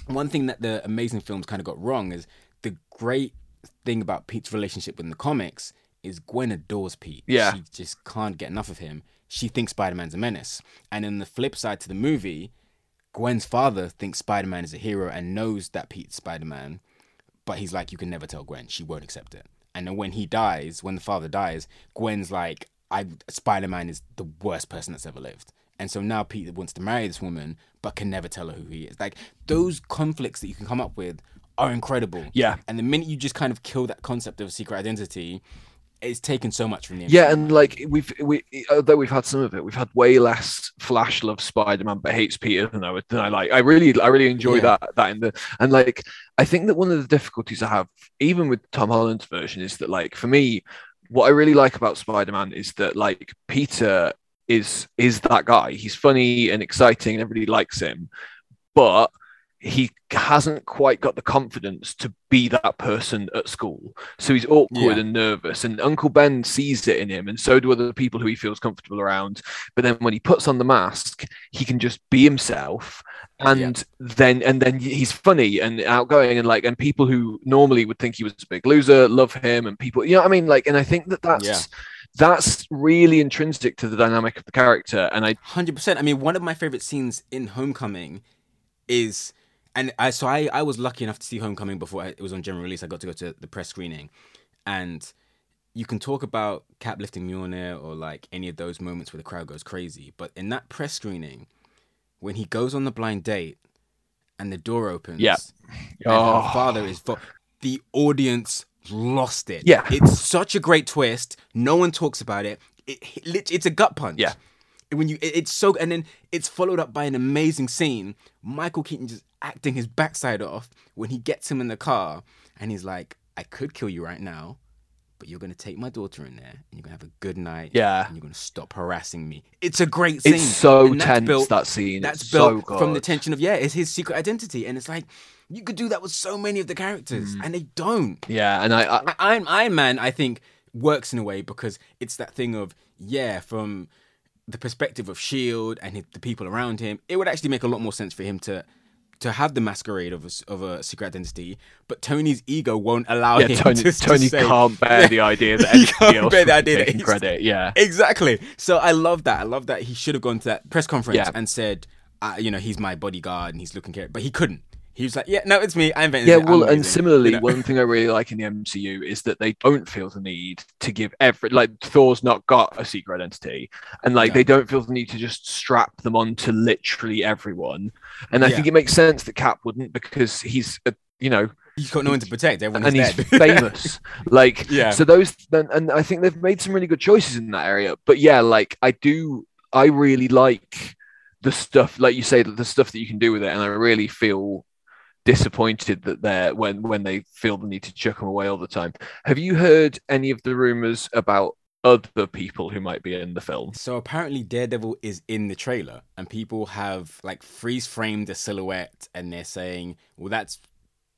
one thing that the Amazing films kind of got wrong is the great thing about Pete's relationship in the comics is Gwen adores Pete. Yeah. She just can't get enough of him. She thinks Spider Man's a menace. And in the flip side to the movie, Gwen's father thinks Spider Man is a hero and knows that Pete's Spider Man, but he's like, you can never tell Gwen. She won't accept it. And then when he dies, when the father dies, Gwen's like, I Spider Man is the worst person that's ever lived. And so now Peter wants to marry this woman, but can never tell her who he is. Like those conflicts that you can come up with are incredible. Yeah. And the minute you just kind of kill that concept of a secret identity, it's taken so much from the Yeah, and like we've we uh, although we've had some of it, we've had way less Flash loves Spider Man but hates Peter than I would than I like. I really I really enjoy Yeah. that that in the and like I think that one of the difficulties I have even with Tom Holland's version is that like for me, what I really like about Spider Man is that like Peter is is that guy. He's funny and exciting and everybody likes him, but he hasn't quite got the confidence to be that person at school. So he's awkward Yeah. and nervous. And Uncle Ben sees it in him, and so do other people who he feels comfortable around. But then when he puts on the mask, he can just be himself. And then and then he's funny and outgoing and like and people who normally would think he was a big loser love him and people you know what I mean like and I think that that's Yeah. That's really intrinsic to the dynamic of the character and I Hundred percent. I mean, one of my favorite scenes in Homecoming is, and I so I I was lucky enough to see Homecoming before it was on general release. I got to go to the press screening, and you can talk about Cap lifting Mjolnir or like any of those moments where the crowd goes crazy, but in that press screening, when he goes on the blind date and the door opens, Yeah. and Oh. her father is vo- the audience lost it. Yeah. it's such a great twist. No one talks about it. It, it it's a gut punch Yeah. when you it- it's so and then it's followed up by an amazing scene michael keaton just acting his backside off when he gets him in the car and he's like i could kill you right now but you're gonna take my daughter in there and you're gonna have a good night Yeah. and you're gonna stop harassing me it's a great scene it's so And tense built- that scene that's It's built so from the tension of yeah it's his secret identity and it's like you could do that with so many of the characters Mm. and they don't yeah and I, I I- Iron, Iron Man, I think, works in a way because it's that thing of, yeah, from the perspective of S.H.I.E.L.D. and the people around him, it would actually make a lot more sense for him to to have the masquerade of a, of a secret identity, but Tony's ego won't allow yeah him Tony to, to Tony say- can't bear the idea that He can't bear the idea that he's- credit yeah Exactly. So I love that. I love that he should have gone to that press conference Yeah. and said, uh, you know, he's my bodyguard and he's looking care, but he couldn't. He was like, yeah, no, it's me. I invented Yeah, it. Well, and similarly, You know? one thing I really like in the MCU is that they don't feel the need to give every like Thor's not got a secret identity, and like No. they don't feel the need to just strap them on to literally everyone. And I Yeah. think it makes sense that Cap wouldn't because he's a, you know He's got no one to protect. Everyone's and he's dead. famous. like, Yeah. So those, and I think they've made some really good choices in that area. But yeah, like I do, I really like the stuff, like you say, the stuff that you can do with it, and I really feel disappointed that they're when when they feel the need to chuck them away all the time. Have you heard any of the rumors about other people who might be in the film? So apparently Daredevil is in the trailer and people have like freeze framed the silhouette and they're saying, well that's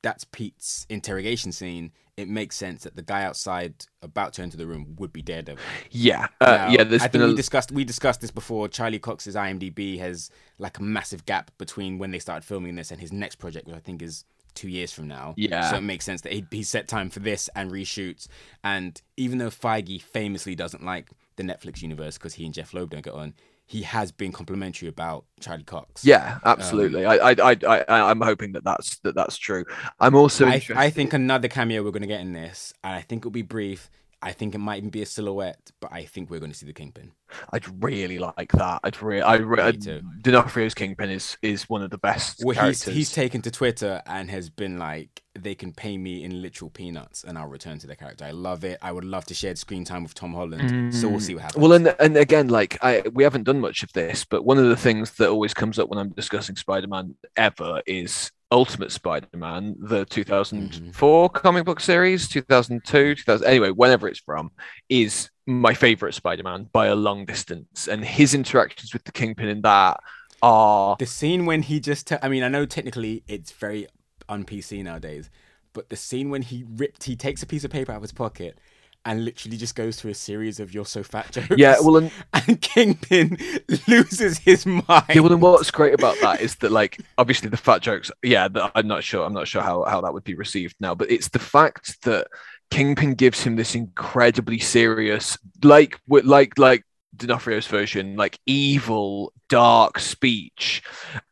that's Pete's interrogation scene. It makes sense that the guy outside about to enter the room would be Daredevil. Yeah, uh, Now, yeah. I think a we discussed we discussed this before. Charlie Cox's IMDb has like a massive gap between when they started filming this and his next project, which I think is two years from now. Yeah. So it makes sense that he, he set time for this and reshoots. And even though Feige famously doesn't like the Netflix universe because he and Jeph Loeb don't get on, he has been complimentary about Charlie Cox. yeah, absolutely. I, I, I, I, I'm hoping that that's that that's true. I'm also I, interested. I think another cameo we're going to get in this, and I think it'll be brief. I think it might even be a silhouette, but I think we're going to see the Kingpin. I'd really like that. I'd really, I, re- Me. Uh, D'Onofrio's Kingpin is is one of the best Well, he's characters. he's taken to Twitter and has been like, they can pay me in literal peanuts, and I'll return to the character. I love it. I would love to share screen time with Tom Holland. So we'll mm. see what happens. well, and and again, like I, we haven't done much of this, but one of the things that always comes up when I'm discussing Spider-Man ever is Ultimate Spider-Man, the 2004 mm-hmm. comic book series, 2002, 2000. Anyway, whenever it's from, is my favorite Spider-Man by a long distance, and his interactions with the Kingpin in that are the scene when he just, te- I mean, I know technically it's very on PC nowadays. But the scene when he ripped, he takes a piece of paper out of his pocket and literally just goes through a series of "You're so fat" jokes. Yeah, well, and, and Kingpin loses his mind. yeah, well, and what's great about that is that, like, obviously the fat jokes. Yeah, I'm not sure. I'm not sure how how that would be received now, but it's the fact that Kingpin gives him this incredibly serious, like, like, like D'Onofrio's version, like evil, dark speech,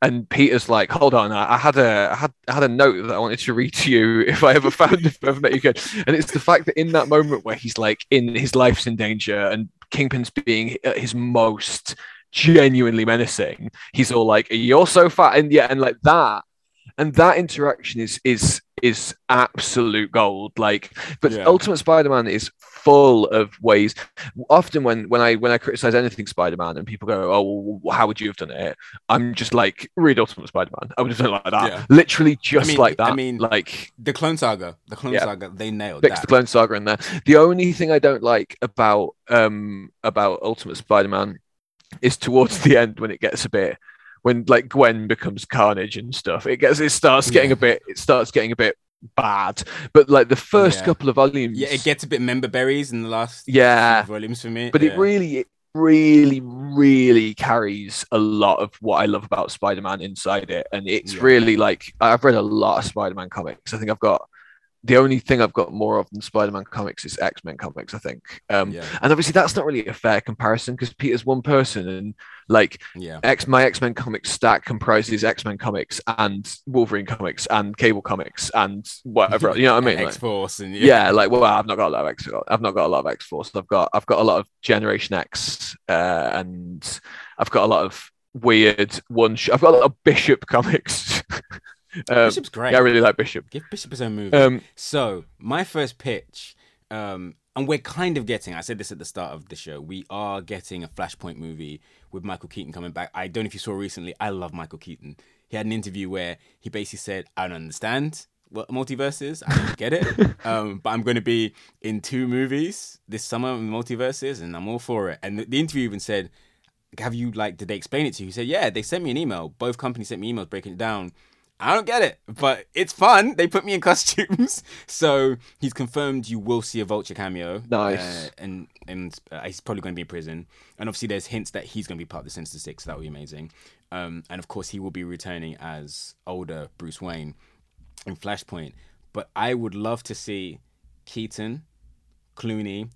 and Peter's like, "Hold on, I, I, had a, I had, I had a note that I wanted to read to you if I ever found, if I ever met you again." And it's the fact that in that moment where he's like, in his life's in danger, and Kingpin's being at his most genuinely menacing, he's all like, "You're so fat," and yeah, and like that, and that interaction is is is absolute gold. Like, but Yeah. Ultimate Spider-Man is full of ways. Often when when I when I criticize anything Spider-Man and people go, "Oh, well, how would you have done it?" I'm just like, read Ultimate Spider-Man. I would have done it like that, Yeah. literally just I mean- like that. I mean, like the Clone Saga, the Clone Yeah. Saga, they nailed fix that. the Clone Saga in there. The only thing I don't like about um about Ultimate Spider-Man is towards the end when it gets a bit when like Gwen becomes Carnage and stuff. It gets it starts getting Yeah. a bit it starts getting a bit bad. But like the first Yeah. couple of volumes, yeah, it gets a bit member berries in the last Yeah. volumes for me. but yeah. it really it really really carries a lot of what I love about Spider-Man inside it, and it's really like I've read a lot of Spider-Man comics. I think I've got. The only thing I've got more of than Spider-Man comics is X-Men comics, I think. Um, yeah, and obviously that's not really a fair comparison because Peter's one person and like yeah, X my X-Men comics stack comprises X-Men comics and Wolverine comics and Cable comics and whatever you know what I mean? X Force and yeah. like well I've not got a lot of X I've not got a lot of X Force I've got I've got a lot of Generation X uh, and I've got a lot of weird one sh- I've got a lot of Bishop comics um, Bishop's great. yeah I really like Bishop Give Bishop his own movie. um, So my first pitch, um, and we're kind of getting. I said this at the start of the show. We are getting a Flashpoint movie with Michael Keaton coming back. I don't know if you saw recently. I love Michael Keaton. He had an interview where he basically said, "I don't understand what multiverse is. I don't get it. um, but I'm going to be in two movies this summer in multiverses, and I'm all for it." And the, the interview even said. Have you like? Did they explain it to you? He said, "Yeah, they sent me an email. Both companies sent me emails breaking it down. I don't get it, but it's fun. They put me in costumes, so he's confirmed you will see a Vulture cameo. Nice. uh, and and uh, he's probably going to be in prison. And obviously, there's hints that he's going to be part of the Sinister Six. So that would be amazing. Um, and of course, he will be returning as older Bruce Wayne in Flashpoint. But I would love to see Keaton, Clooney.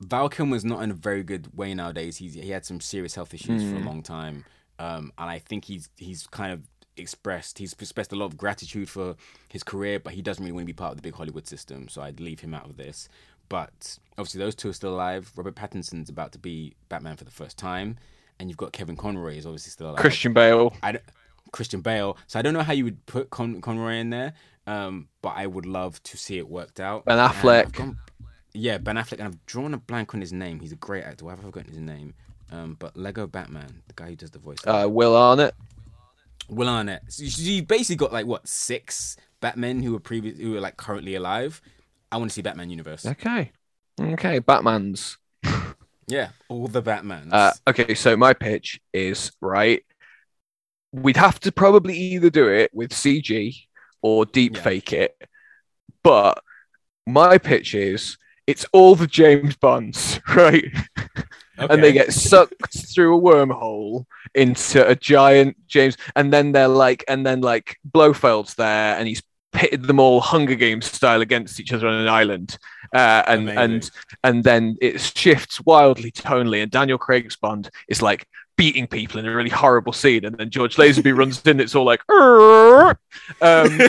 Val Kilmer's not in a very good way nowadays. He's he had some serious health issues for a long time, um, and I think he's he's kind of expressed he's expressed a lot of gratitude for his career, but he doesn't really want to be part of the big Hollywood system. So I'd leave him out of this. But obviously, those two are still alive. Robert Pattinson's about to be Batman for the first time, and you've got Kevin Conroy is obviously still alive. Christian Bale Christian Bale. So I don't know how you would put Con- Conroy in there, um, but I would love to see it worked out. Ben Affleck. Gone- yeah, Ben Affleck, and I've drawn a blank on his name. He's a great actor. Why have I forgotten his name? Um, but Lego Batman, the guy who does the voice. uh, Will Arnett Will Arnett. So you you basically got like what six Batmen who are previous, who are like currently alive. I want to see Batman universe. okay okay Batman's Yeah, all the Batmans. Uh, okay, so my pitch is right. We'd have to probably either do it with CG or deep Yeah. fake it, but my pitch is it's all the James Bonds, right? And they get sucked through a wormhole into a giant James, and then they're like, and then like Blofeld's there, and he's pitted them all Hunger Games style against each other on an island, uh, and Amazing. and and then it shifts wildly tonally, and Daniel Craig's Bond is like beating people in a really horrible scene, and then George Lazenby runs in, it's all like, um,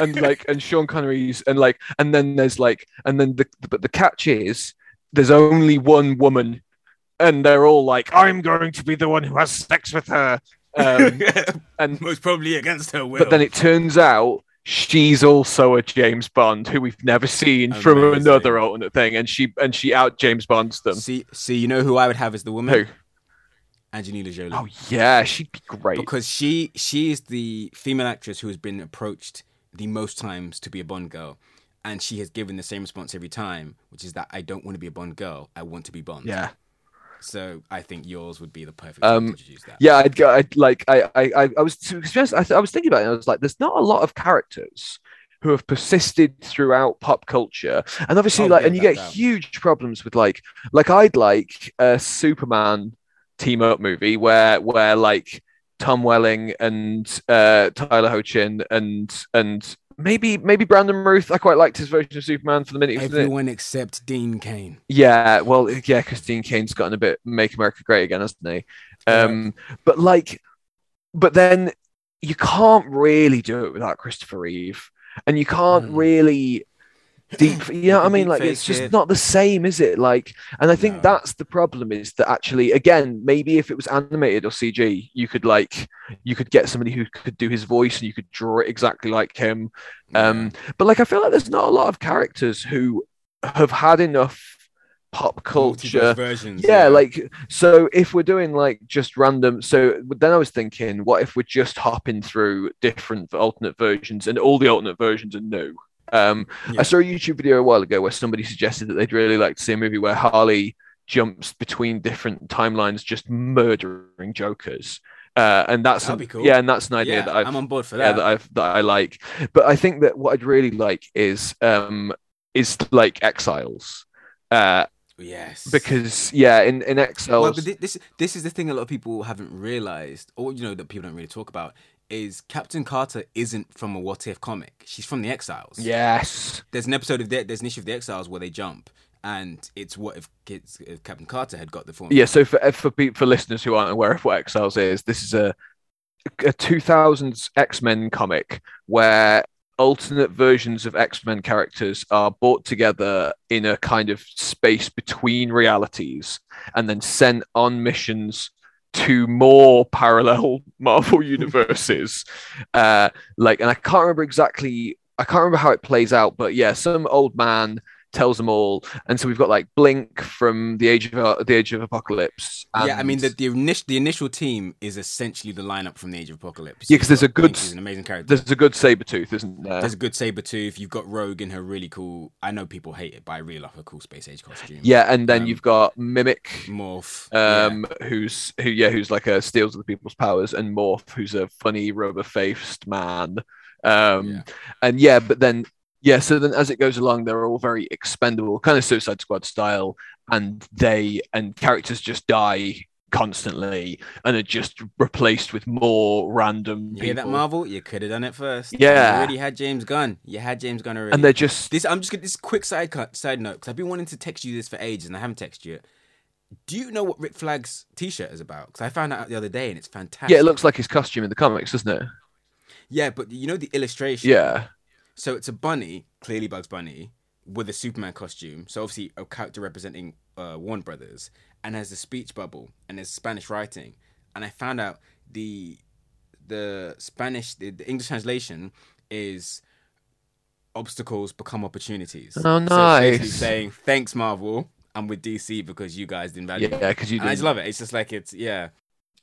and like, and Sean Connery's, and like, and then there's like, and then the but the catch is there's only one woman, and they're all like, I'm going to be the one who has sex with her, um, and most probably against her will. but then it turns out she's also a James Bond who we've never seen from another alternate thing, and she and she out James Bonds them. see, see, you know who I would have as the woman? Who? Angelina Jolie. Oh yeah, she'd be great. because she she is the female actress who has been approached the most times to be a Bond girl, and she has given the same response every time, which is that I don't want to be a Bond girl. I want to be Bond. Yeah. So I think yours would be the perfect Um, to introduce that. Yeah, I'd go. I'd like. I. I. I- was. To be honest, I, th- I was thinking about it. And I was like, there's not a lot of characters who have persisted throughout pop culture, and obviously, Oh, like, yeah, and you get huge problems with like, like I'd like a Superman team up movie where where like Tom Welling and uh, Tyler Hoechlin and and maybe maybe Brandon Routh. I quite liked his version of Superman for the minute. Everyone except Dean Cain. Yeah, well, yeah, because Dean Cain's gotten a bit "Make America Great Again," hasn't he? Um, but like, but then you can't really do it without Christopher Reeve, and you can't Mm. really deep. You know what I mean? Like, it's just it. not the same, is it? Like, and I think No. that's the problem. Is that actually, again, maybe if it was animated or CG, you could like, you could get somebody who could do his voice, and you could draw it exactly like him. Um, but like, I feel like there's not a lot of characters who have had enough pop culture. versions. Yeah, like so. If we're doing like just random, so then I was thinking, what if we're just hopping through different alternate versions, and all the alternate versions are new. Um, Yeah. I saw a YouTube video a while ago where somebody suggested that they'd really like to see a movie where Harley jumps between different timelines, just murdering Jokers. Uh, and that's cool. yeah, and that's an idea yeah, that I've I'm on board for yeah, that. that I've that I like. But I think that what I'd really like is um is like Exiles. Uh yes, because yeah, in, in Exiles well, but this this is the thing a lot of people haven't realized, or you know that people don't really talk about, is Captain Carter isn't from a What If comic. She's from the Exiles. Yes. There's an episode of the, there's an issue of the Exiles where they jump, and it's what if kids if Captain Carter had got the form. Yeah, so for for for listeners who aren't aware of what Exiles is, this is a a 2000s X-Men comic where alternate versions of X-Men characters are brought together in a kind of space between realities and then sent on missions to more parallel Marvel universes. uh, like, and I can't remember exactly. I can't remember how it plays out, but yeah, some old man tells them all, and so we've got like Blink from the Age of uh, the Age of Apocalypse. Yeah, I mean the the initial the initial team is essentially the lineup from the Age of Apocalypse. Yeah, because there's a good Blink, an amazing character. there's a good Sabretooth, isn't there? There's a good Sabretooth. You've got Rogue in her really cool. I know people hate it, but I really love her cool space age costume. Yeah, and then Um, you've got Mimic, Morph. um, who's who, yeah, who's like a steals the people's powers, and Morph, who's a funny rubber-faced man. Um, Yeah. and yeah, but then yeah, so then as it goes along, they're all very expendable, kind of Suicide Squad style, and they and characters just die constantly and are just replaced with more random You hear that. Marvel? You could have done it first. Yeah. you already had James Gunn. You had James Gunn already. and they're just this. I'm just gonna this quick side cut, side note because I've been wanting to text you this for ages and I haven't texted you. Do you know what Rick Flag's T-shirt is about? Because I found out the other day and it's fantastic. yeah, it looks like his costume in the comics, doesn't it? Yeah, but you know the illustration. Yeah. So it's a bunny, clearly Bugs Bunny, with a Superman costume. So obviously a character representing uh, Warner Brothers, and has a speech bubble and there's Spanish writing. And I found out the the Spanish, the, the English translation is obstacles become opportunities. Oh, So it's nice. saying thanks Marvel. I'm with DC because you guys didn't value. Yeah, because you And I just love it. It's just like it's yeah.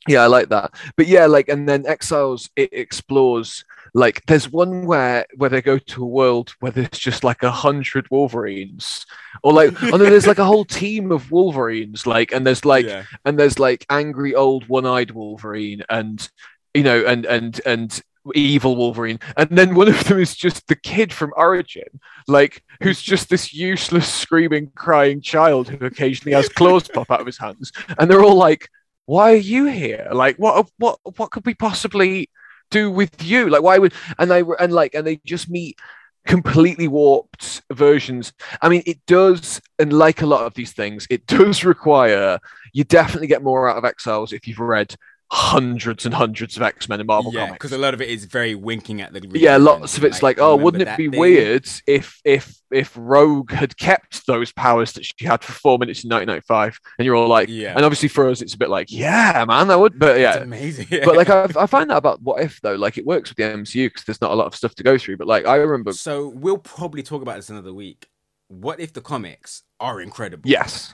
Yeah, I like that. But yeah, like, and then Exiles it explores like there's one where where they go to a world where there's just like a hundred Wolverines, or like oh no, there's like a whole team of Wolverines, like, and there's like yeah. and there's like angry old one-eyed Wolverine, and you know, and and and evil Wolverine, and then one of them is just the kid from Origin, like who's just this useless screaming, crying child who occasionally has claws pop out of his hands, and they're all like, "Why are you here? Like, what what what could we possibly do with you? Like, why would?" And they were and like and they just meet completely warped versions. I mean, it does, and like a lot of these things, it does require you definitely get more out of Exiles if you've read hundreds and hundreds of X Men and Marvel Yeah, comics. because a lot of it is very winking at the. Yeah, lots of it's like, oh, wouldn't it be thing? weird if if if Rogue had kept those powers that she had for four minutes in 1995? And you're all like, Yeah. and obviously for us, it's a bit like, yeah, man, that would, but It's yeah. amazing. But like I, I find that about what if though, like it works with the MCU because there's not a lot of stuff to go through. But like I remember, So we'll probably talk about this another week. What if the comics are incredible? yes,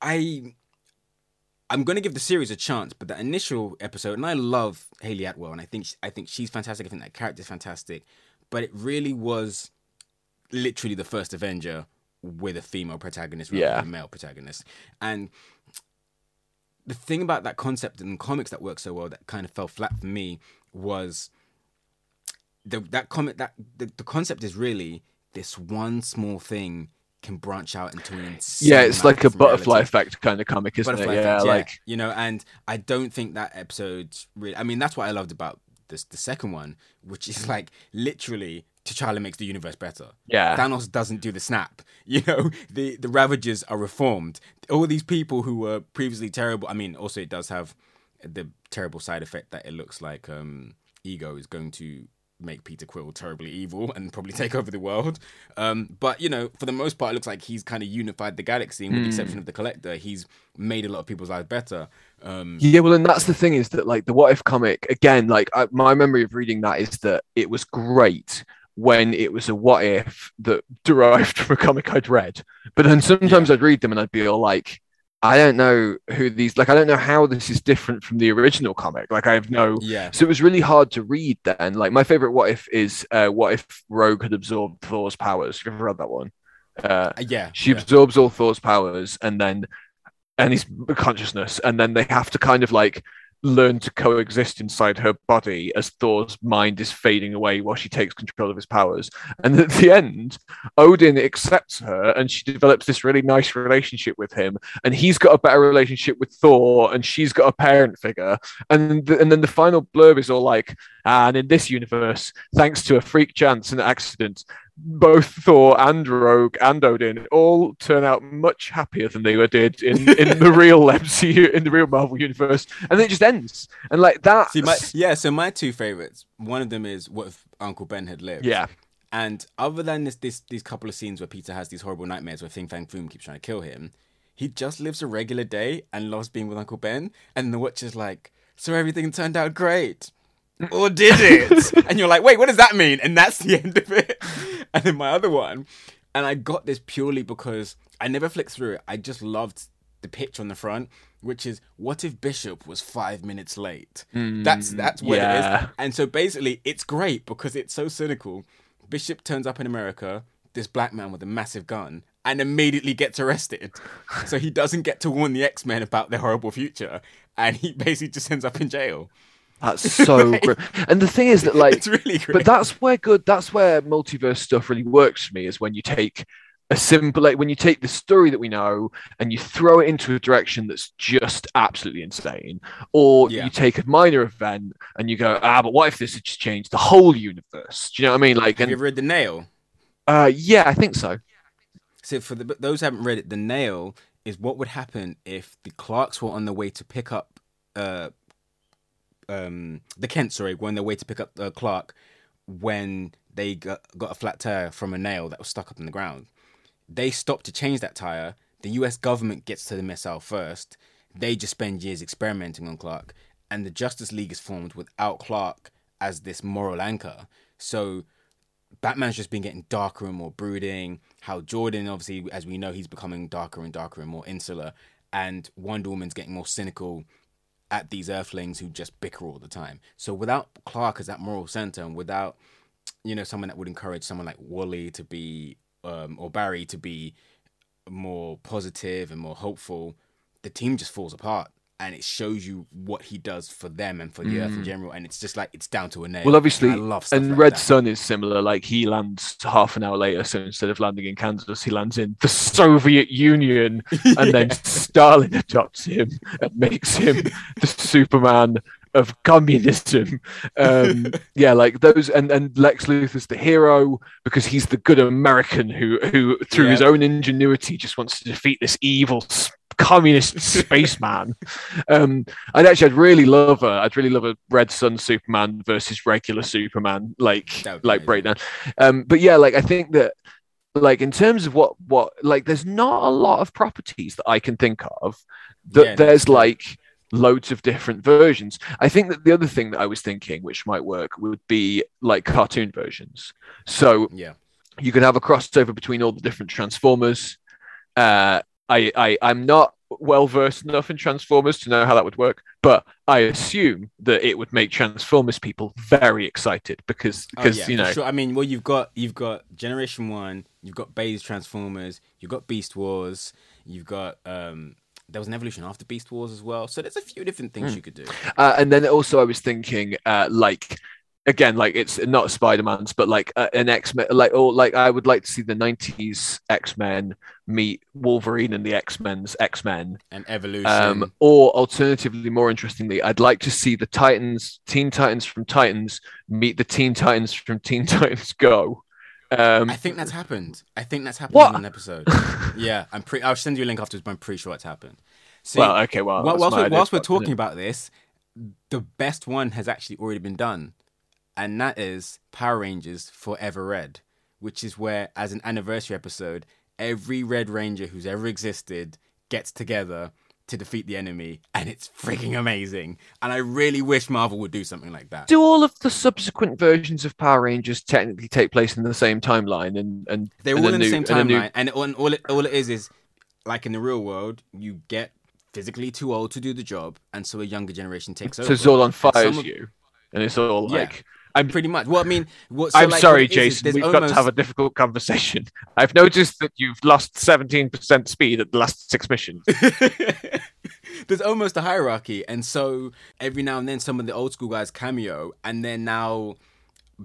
I I'm gonna give the series a chance, but the initial episode, and I love Hayley Atwell, and I think I think she's fantastic. I think that character's fantastic, but it really was literally the first Avenger with a female protagonist rather Yeah. than a male protagonist, and the thing about that concept in comics that worked so well that kind of fell flat for me was the that comic that the, the concept is really this one small thing can branch out into an insane Yeah, it's like a butterfly reality. effect kind of comic, isn't Butterfly it? effect, Yeah, like you know, and I don't think that episode really. I mean, that's what I loved about this the second one, which is like literally T'Challa makes the universe better. yeah. Thanos doesn't do the snap. You know, the the Ravagers are reformed. All these people who were previously terrible. I mean, also it does have the terrible side effect that it looks like um, Ego is going to make Peter Quill terribly evil and probably take over the world. Um, but you know, for the most part, it looks like he's kind of unified the galaxy, and with the exception of the Collector, he's made a lot of people's lives better. Um, Yeah, well, and that's the thing is that like the What If comic again, like I, my memory of reading that is that it was great when it was a What If that derived from a comic I'd read, but then sometimes I'd read them and I'd be all like, I don't know who these like I don't know how this is different from the original comic. Like I have no. yeah, So it was really hard to read then. Like my favorite What If is uh, What If Rogue had absorbed Thor's powers. Have you ever read that one? Uh, Uh, yeah, she yeah. absorbs all Thor's powers and then and his consciousness, and then they have to kind of like learn to coexist inside her body as Thor's mind is fading away while she takes control of his powers. And at the end, Odin accepts her and she develops this really nice relationship with him. And he's got a better relationship with Thor and she's got a parent figure. And, the, and then the final blurb is all like, ah, and in this universe, thanks to a freak chance and accident, both Thor and Rogue and Odin all turn out much happier than they were did in, in the real MCU in the real Marvel universe, and it just ends. And like that, See, my, yeah. So my two favorites. One of them is what if Uncle Ben had lived. yeah, And other than this, this these couple of scenes where Peter has these horrible nightmares where Fin Fang Foom keeps trying to kill him, he just lives a regular day and loves being with Uncle Ben. And the Watcher's like, so everything turned out great. Or did it? and you're like, wait, what does that mean? And that's the end of it. And then my other one, and I got this purely because I never flicked through it. I just loved the pitch on the front, which is what if Bishop was five minutes late? Mm, that's that's what it yeah. is. And so basically, it's great because it's so cynical. Bishop turns up in America, this black man with a massive gun, and immediately gets arrested. so he doesn't get to warn the X Men about their horrible future, and he basically just ends up in jail. That's so Right. And the thing is that like, it's really great. but that's where good. That's where multiverse stuff really works for me. Is when you take a simple, like when you take the story that we know and you throw it into a direction that's just absolutely insane, or Yeah. you take a minor event and you go, ah, but what if this had just changed the whole universe? Do you know what I mean? Like, Have and you ever read The Nail? uh, yeah, I think so. So for the, those who haven't read it, The Nail is what would happen if the Clarks were on the way to pick up uh, um, the Kent, sorry, were on their way to pick up uh, Clark when they got, got a flat tire from a nail that was stuck up in the ground. They stop to change that tire. The US government gets to the missile first. They just spend years experimenting on Clark. And the Justice League is formed without Clark as this moral anchor. So Batman's just been getting darker and more brooding. Hal Jordan, obviously, as we know, he's becoming darker and darker and more insular. And Wonder Woman's getting more cynical at these Earthlings who just bicker all the time. So without Clark as that moral center, and without you know someone that would encourage someone like Wally to be um, or Barry to be more positive and more hopeful, the team just falls apart. And it shows you what he does for them and for the Earth in mm. general, and it's just like it's down to a nail. Well, obviously, And and like Red that. Sun is similar. Like he lands half an hour later, so instead of landing in Kansas, he lands in the Soviet Union, and then Stalin adopts him and makes him the Superman of communism. Um, yeah, like those, and and Lex Luthor's the hero because he's the good American who who through his own ingenuity just wants to defeat this evil. Communist spaceman. Um, I'd actually, I'd really love a, I'd really love a Red Sun Superman versus regular Superman, like That would be like breakdown. Um, but yeah, like I think that, like in terms of what what like, there's not a lot of properties that I can think of that Yeah, there's true. like loads of different versions. I think that the other thing that I was thinking, which might work, would be like cartoon versions. So Yeah. you can have a crossover between all the different Transformers. Uh, I, I I'm not well versed enough in Transformers to know how that would work, but I assume that it would make Transformers people very excited because Oh, because yeah, you know sure. I mean, well, you've got you've got Generation One, you've got Bay's Transformers, you've got Beast Wars, you've got um there was an evolution after Beast Wars as well. So there's a few different things Hmm. you could do. Uh, and then also, I was thinking, uh, like, again, like it's not Spider Man's, but like uh, an X Men, like, or like I would like to see the '90s X Men meet Wolverine and the X Men's X Men. And evolution. Um, or alternatively, more interestingly, I'd like to see the Titans, Teen Titans from Titans, meet the Teen Titans from Teen Titans Go. Um, I think that's happened. I think that's happened What? in an episode. yeah, I'm pretty. I'll send you a link afterwards, but I'm pretty sure it's happened. See, well, okay, well, whilst, idea, whilst we're talking about this, the best one has actually already been done, and that is Power Rangers Forever Red, which is where, as an anniversary episode, every Red Ranger who's ever existed gets together to defeat the enemy, and it's freaking amazing. And I really wish Marvel would do something like that. do all of the subsequent versions of Power Rangers technically take place in the same timeline? And and They're and all in the new- same and new- timeline, and, all, all, it, all it is is, like in the real world, you get physically too old to do the job, and so a younger generation takes over. So Zordon fires of- you, and it's all Yeah. like, I'm Pretty much. Well, I mean, what, so I'm like, sorry, what it is is Jason. We've got to have a difficult conversation. I've noticed that you've lost 17% speed at the last six missions. there's almost a hierarchy, and so every now and then some of the old school guys cameo, and they're now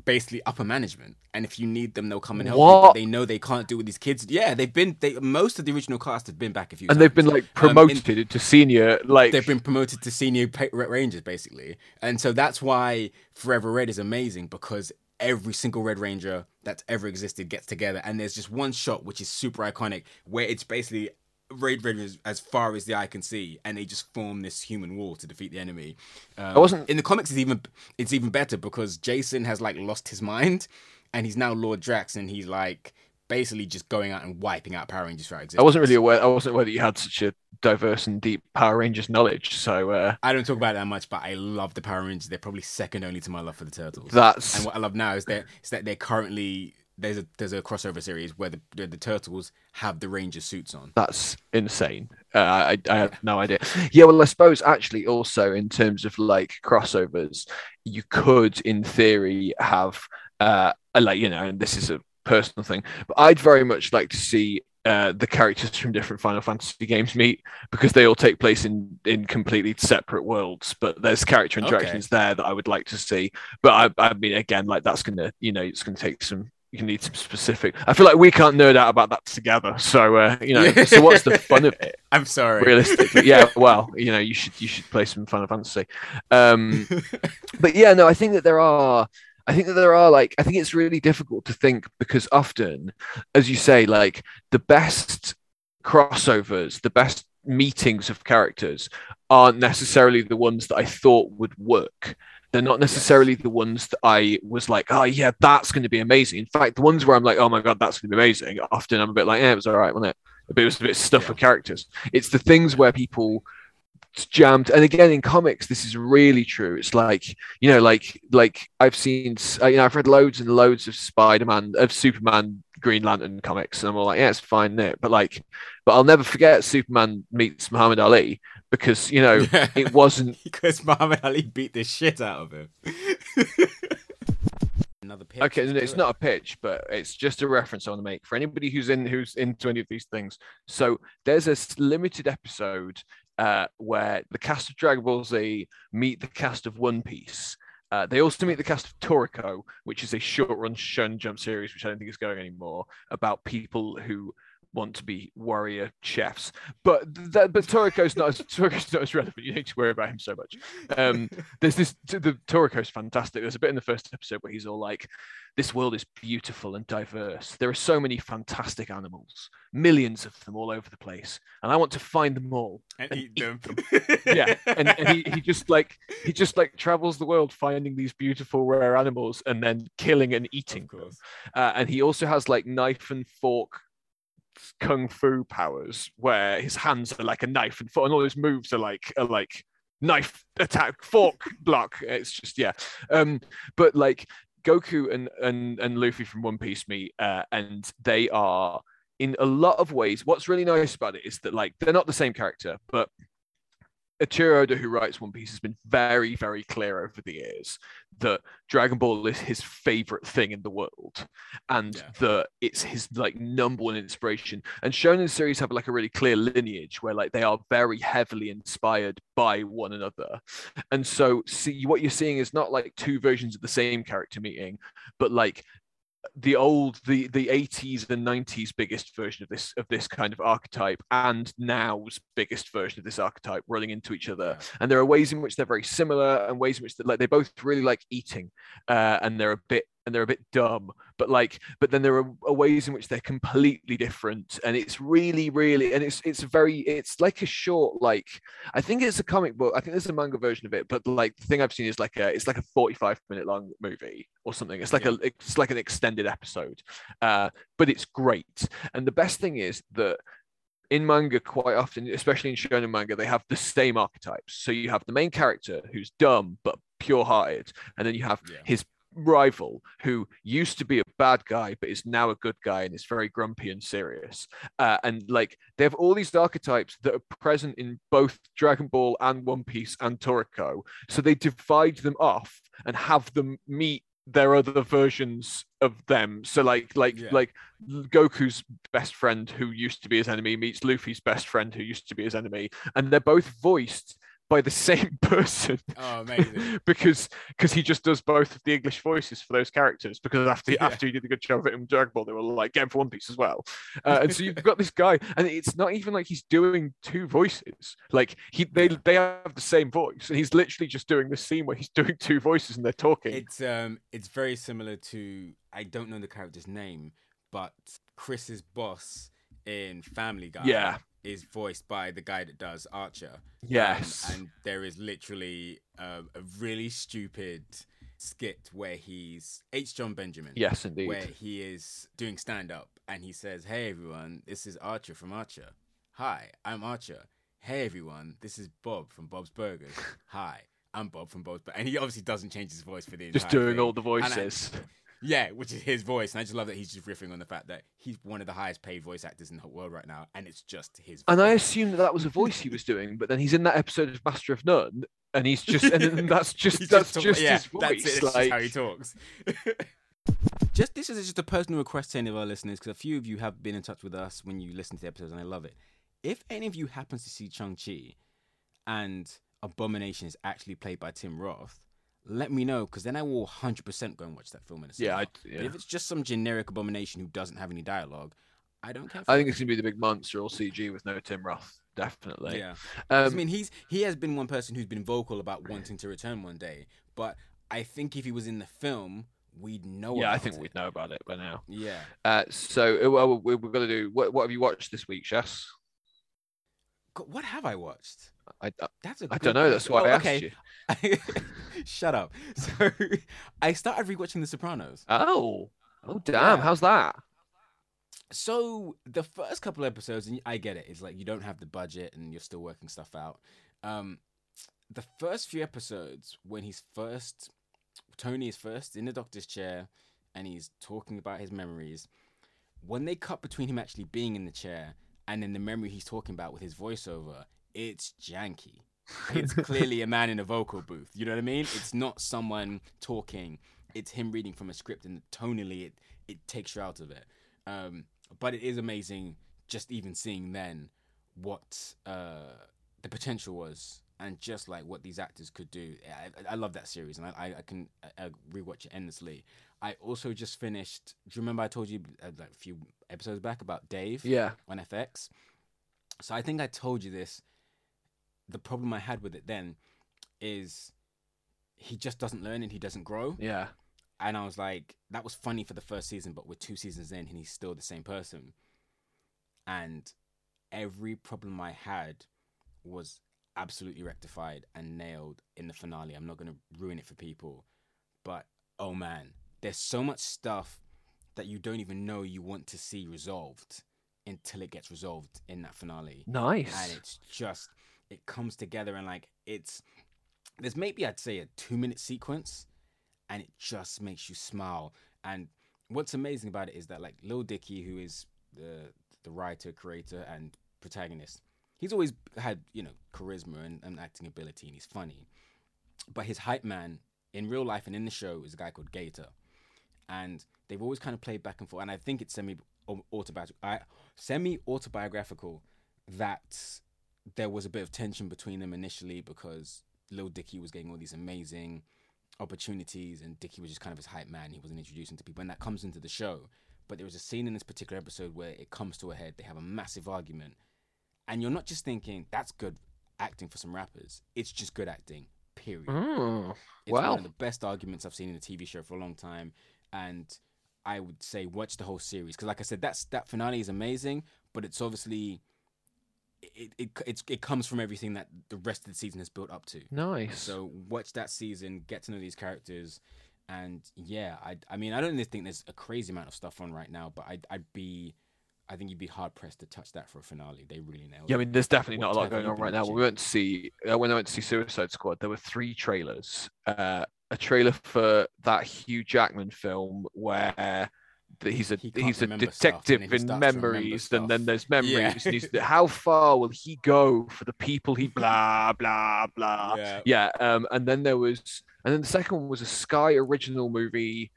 basically upper management. And if you need them, they'll come and help you. What? But they know they can't do it with these kids. Yeah, they've been. They most of the original cast have been back a few And times. they've been like Um, in- promoted to senior, like they've been promoted to senior pa- rangers basically and so that's why forever red is amazing because every single red ranger that's ever existed gets together and there's just one shot which is super iconic where it's basically red rangers as far as the eye can see and they just form this human wall to defeat the enemy um, I wasn't- in the comics it's even it's even better because jason has like lost his mind and he's now lord drax and he's like basically just going out and wiping out power rangers throughout existence I wasn't really aware. I wasn't aware that you had such a diverse and deep Power Rangers knowledge. So uh, I don't talk about it that much, but I love the Power Rangers. They're probably second only to my love for the Turtles. that's and what I love now is that is that they're currently there's a there's a crossover series where the where the Turtles have the Ranger suits on. that's insane. Uh, I I have no idea. Yeah, well, I suppose actually also in terms of like crossovers, you could in theory have uh a, like you know, and this is a personal thing, but I'd very much like to see. Uh, the characters from different Final Fantasy games meet because they all take place in in completely separate worlds. But there's character Okay. interactions there that I would like to see. But I, I mean, again, like that's gonna, you know, it's gonna take some. You need some specific. I feel like we can't nerd out about that together. So uh, you know, so what's the fun of it? I'm sorry. realistically yeah well you know you should you should play some final fantasy um but yeah no i think that there are i think that there are like i think it's really difficult to think because often as you say like the best crossovers the best meetings of characters aren't necessarily the ones that i thought would work they're not necessarily the ones that I was like, oh yeah, that's going to be amazing. In fact, the ones where I'm like, oh my god, that's going to be amazing. Often I'm a bit like, yeah, it was all right, wasn't it? But it was a bit stuff Yeah. for characters. It's the things where people jammed and again in comics this is really true it's like you know like like i've seen uh, you know i've read loads and loads of spider-man of superman green lantern comics and i'm all like yeah it's fine there but like but i'll never forget superman meets muhammad ali because you know it wasn't because Muhammad Ali beat the shit out of him. Another pitch. okay it's it. not a pitch but it's just a reference i want to make for anybody who's in who's into any of these things so there's a limited episode uh, where the cast of dragon ball z meet the cast of one piece uh, they also meet the cast of Toriko, which is a short-run shonen jump series, which I don't think is going anymore, about people who want to be warrior chefs. But that, but Toriko's not as Toriko's not as relevant. You need to worry about him so much. Um, there's this the Toriko's fantastic. There's a bit in the first episode where he's all like, "This world is beautiful and diverse. There are so many fantastic animals, millions of them all over the place, and I want to find them all." and and eat eat them. yeah and, and he, he just like he just like travels the world finding these beautiful rare animals and then killing and eating Of them course. uh, and he also has like knife and fork kung fu powers where his hands are like a knife and fork and all his moves are like are like knife attack fork block. It's just yeah. Um but like goku and and and luffy from one piece meet uh, and they are in a lot of ways what's really nice about it is that like they're not the same character but Eiichiro Oda, who writes One Piece, has been very, very clear over the years that Dragon Ball is his favorite thing in the world, and Yeah. that it's his like number one inspiration. And Shonen series have like a really clear lineage where like they are very heavily inspired by one another, and so see what you're seeing is not like two versions of the same character meeting, but like the old the the 80s and 90s biggest version of this of this kind of archetype and now's biggest version of this archetype running into each other. And there are ways in which they're very similar and ways in which they like they both really like eating uh, and they're a bit and they're a bit dumb but like but then there are, are ways in which they're completely different and it's really really and it's it's very it's like a short like i think it's a comic book i think there's a manga version of it but like the thing i've seen is like a it's like a 45 minute long movie or something. It's like a it's like an extended episode uh but it's great. And the best thing is that in manga quite often especially in shonen manga they have the same archetypes. So you have the main character who's dumb but pure-hearted and then you have Yeah. his rival who used to be a bad guy but is now a good guy and is very grumpy and serious. Uh, and like they have all these archetypes that are present in both dragon ball and one piece and toriko. So they divide them off and have them meet their other versions of them. So like like Yeah. like goku's best friend who used to be his enemy meets luffy's best friend who used to be his enemy. And they're both voiced by the same person Oh, amazing. because because he just does both of the English voices for those characters. Because after Yeah. after he did a good job of it in Dragon Ball, they were like, get him for One Piece as well. Uh, and so you've got this guy, and it's not even like he's doing two voices. Like he they they have the same voice, and he's literally just doing this scene where he's doing two voices and they're talking. It's um, it's very similar to I don't know the character's name, but Chris's boss in Family Guy. Yeah. Is voiced by the guy that does Archer. Um, yes, and there is literally um, a really stupid skit where he's H. Jon Benjamin. yes, indeed. Where he is doing stand up and he says, Hey everyone, this is Archer from Archer. Hi, I'm Archer. Hey everyone, this is Bob from Bob's Burgers. Hi, I'm Bob from Bob's Burgers. And he obviously doesn't change his voice for the Just doing thing. all the voices. yeah, which is his voice. And I just love that he's just riffing on the fact that he's one of the highest paid voice actors in the whole world right now. And it's just his And I voice. assumed that that was a voice he was doing, but then he's in that episode of Master of None, and he's just and then that's just He's that's talk- just yeah, his voice. That's, it, like just how he talks. just this is just a personal request to any of our listeners because a few of you have been in touch with us when you listen to the episodes, and I love it. If any of you happens to see Shang-Chi, and Abomination is actually played by Tim Roth, let me know because then I will 100% go and watch that film in a cinema. yeah, I, yeah. if it's just some generic Abomination who doesn't have any dialogue, I don't care. For I think it's gonna be the big monster all CG with no Tim Roth, definitely. Yeah. Um, I mean, he's he has been one person who's been vocal about wanting to return one day, but I think if he was in the film, we'd know. yeah, I think it. we'd know about it by now. Yeah. Uh, so uh, well, we- we're gonna do. What, what have you watched this week, Chess? What have I watched? I, That's a I good don't know. That's why I question. asked Oh, you. Shut up. So I started rewatching The Sopranos. Oh, oh, damn! Yeah. How's that? So the first couple episodes, and I get it, it's like you don't have the budget and you're still working stuff out. Um, the first few episodes, when he's first, Tony is first in the doctor's chair, and he's talking about his memories. When they cut between him actually being in the chair and then the memory he's talking about with his voiceover, it's janky. It's clearly a man in a vocal booth. You know what I mean? It's not someone talking. It's him reading from a script, and tonally, it it takes you out of it. Um, but it is amazing just even seeing then what uh, the potential was and just like what these actors could do. I, I love that series and I, I, can I, I rewatch it endlessly. I also just finished. Do you remember I told you uh, like a few episodes back about Dave Yeah. on FX? So I think I told you this. The problem I had with it then is he just doesn't learn and he doesn't grow Yeah. and I was like, that was funny for the first season, but we're two seasons in and he's still the same person. And every problem I had was absolutely rectified and nailed in the finale. I'm not going to ruin it for people, but oh man, there's so much stuff that you don't even know you want to see resolved until it gets resolved in that finale Nice. and it's just it comes together and like it's there's maybe I'd say a two minute sequence and it just makes you smile and what's amazing about it is that like Lil Dicky who is the the writer creator and protagonist he's always had you know charisma and, and acting ability, and he's funny. But his hype man in real life and in the show is a guy called Gator, and they've always kind of played back and forth. And I think it's semi autobiographical, semi autobiographical that there was a bit of tension between them initially because Lil Dicky was getting all these amazing opportunities, and Dicky was just kind of his hype man. He wasn't introducing to people, and that comes into the show. But there was a scene in this particular episode where it comes to a head. They have a massive argument, and you're not just thinking that's good acting for some rappers. It's just good acting. Period. Oh, It's wow. one of the best arguments I've seen in a TV show for a long time, and I would say watch the whole series because, like I said, that's that finale is amazing, but it's obviously it it it's, it comes from everything that the rest of the season has built up to. Nice. So watch that season, get to know these characters, and yeah, I I mean I don't really think there's a crazy amount of stuff on right now, but I'd I'd be I think you'd be hard pressed to touch that for a finale. They really nailed Yeah, I mean, there's definitely not a lot going on right now. We went to see uh, when I went to see Suicide Squad. There were three trailers. Uh, a trailer for that Hugh Jackman film where the, he's a He he's a remember stuff, and detective in starts to remember memories, and then there's memories. Yeah. how far will he go for the people he blah blah blah? yeah. Yeah. Um, and then there was, and then the second one was a Sky original movie.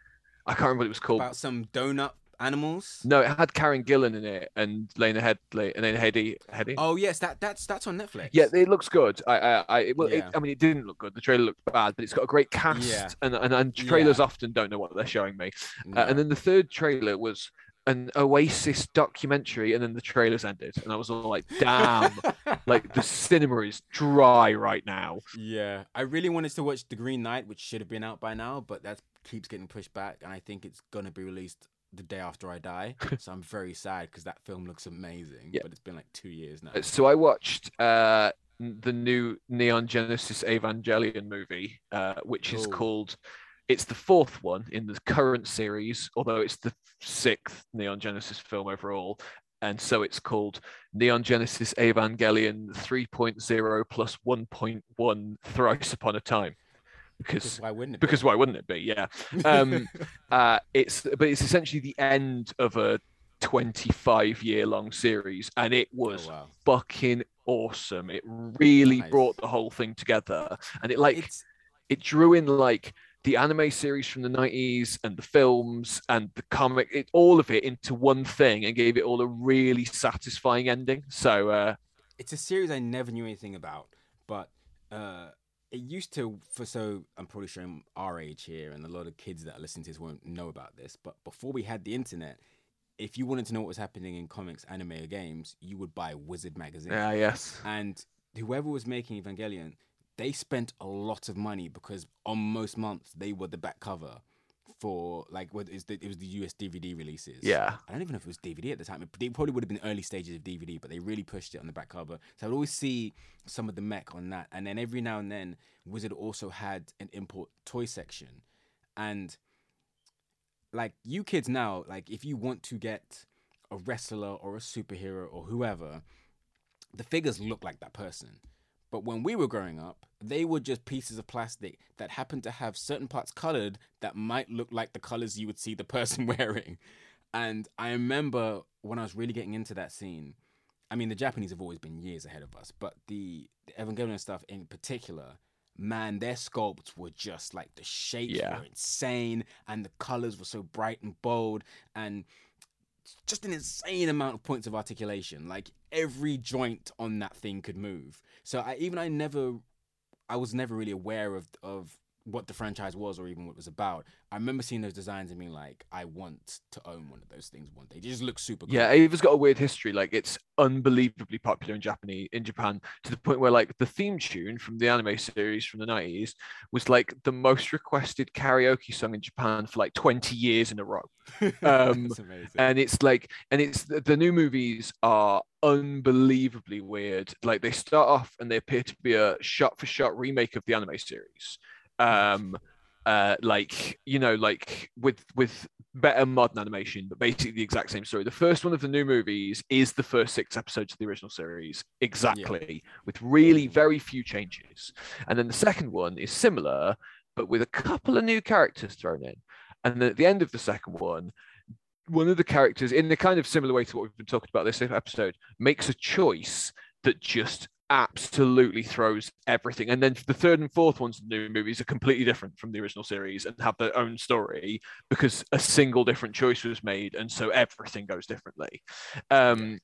I can't remember what it was called. About some donut animals. No, it had Karen Gillan in it and Lena Headley and then Heady. Heady. Oh yes, that that's that's on Netflix. Yeah, it looks good. I, I, I well, Yeah. it, I mean, it didn't look good. The trailer looked bad, but it's got a great cast, Yeah. and, and and trailers Yeah. often don't know what they're showing me. No. Uh, and then the third trailer was an Oasis documentary, and then the trailers ended, and I was all like, "Damn!" like the cinema is dry right now. yeah, I really wanted to watch The Green Knight, which should have been out by now, but that keeps getting pushed back, and I think it's gonna be released the day after I die. so I'm very sad because that film looks amazing, Yeah. but it's been like two years now. So I watched uh, the new Neon Genesis Evangelion movie, uh, which is Cool. called. It's the fourth one in the current series, although it's the sixth Neon Genesis film overall. And so it's called Neon Genesis Evangelion 3.0 plus 1.1 Thrice Upon a Time. Because Because why wouldn't it? be? because why wouldn't it be? Yeah. um, uh, it's but it's essentially the end of a 25 year long series, and it Oh, was wow. fucking awesome. It really Nice. brought the whole thing together, and it like It's it drew in like the anime series from the 90s and the films and the comic, it, all of it into one thing, and gave it all a really satisfying ending. So uh, it's a series I never knew anything about, but uh, it used to. For so I'm probably showing our age here, and a lot of kids that are listening to this won't know about this. But before we had the internet, if you wanted to know what was happening in comics, anime, or games, you would buy Wizard magazine. yeah, yes, And whoever was making Evangelion, they spent a lot of money because on most months they were the back cover for like what is the, it was the US DVD releases. yeah. I don't even know if it was DVD at the time. It probably would have been early stages of DVD, but they really pushed it on the back cover. So I would always see some of the mech on that. And then every now and then, Wizard also had an import toy section. And like you kids now, like if you want to get a wrestler or a superhero or whoever, the figures look like that person. But when we were growing up, they were just pieces of plastic that happened to have certain parts colored that might look like the colors you would see the person wearing. And I remember when I was really getting into that scene, I mean, the Japanese have always been years ahead of us, but the, the Evangelion stuff in particular, man, their sculpts were just like the shapes Yeah. were insane and the colors were so bright and bold and just an insane amount of points of articulation. Like every joint on that thing could move. So I even I never I was never really aware of of what the franchise was or even what it was about. I remember seeing those designs and being like, I want to own one of those things one day. They just look super cool. Yeah, Eva's got a weird history. Like it's unbelievably popular in Japanese in Japan to the point where like the theme tune from the anime series from the 90s was like the most requested karaoke song in Japan for like 20 years in a row. Um, That's amazing. And it's like and it's the, the new movies are unbelievably weird. Like they start off and they appear to be a shot for shot remake of the anime series. Um uh like you know like with with better modern animation but basically the exact same story. The first one of the new movies is the first six episodes of the original series exactly with really very few changes. And then the second one is similar but with a couple of new characters thrown in. And then at the end of the second one one of the characters in a kind of similar way to what we've been talking about this episode makes a choice that just absolutely throws everything. And then the third and fourth ones, the new movies, are completely different from the original series and have their own story because a single different choice was made, and so everything goes differently. Um,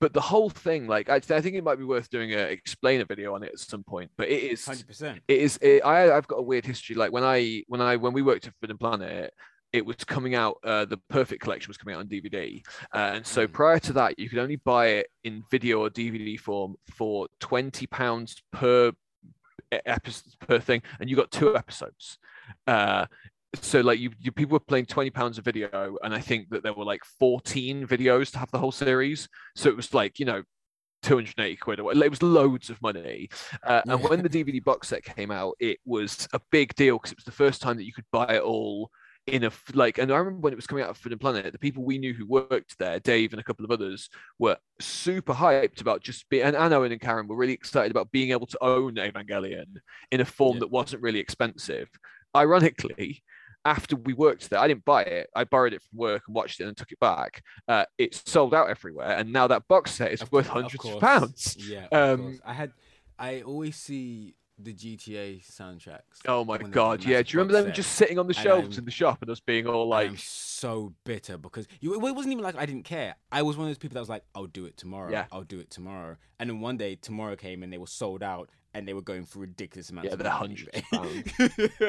but the whole thing, like I, I, think it might be worth doing a explain a video on it at some point. But it is hundred percent. It is. It, I I've got a weird history. Like when I when I when we worked at Forbidden Planet, it was coming out. Uh, the Perfect Collection was coming out on DVD, uh, and so hmm. prior to that, you could only buy it in video or DVD form for twenty pounds per episode per thing, and you got two episodes. Uh, so like you, you people were playing 20 pounds a video and i think that there were like 14 videos to have the whole series so it was like you know 280 quid or it was loads of money uh, and when the dvd box set came out it was a big deal because it was the first time that you could buy it all in a like and i remember when it was coming out of Forbidden Planet the people we knew who worked there dave and a couple of others were super hyped about just being and Owen and karen were really excited about being able to own evangelion in a form yeah. that wasn't really expensive ironically after we worked there, I didn't buy it. I borrowed it from work and watched it and took it back. Uh, it's sold out everywhere, and now that box set is of worth hundreds of, of, pounds. Yeah, um, I had. I always see the GTA soundtracks. Oh my god, yeah! Do you remember them set? just sitting on the shelves in the shop and us being all like, "I'm so bitter because you, it wasn't even like I didn't care. I was one of those people that was like, "I'll do it tomorrow. Yeah. I'll do it tomorrow." And then one day, tomorrow came and they were sold out, and they were going for ridiculous amounts. Yeah, they're hundreds pounds.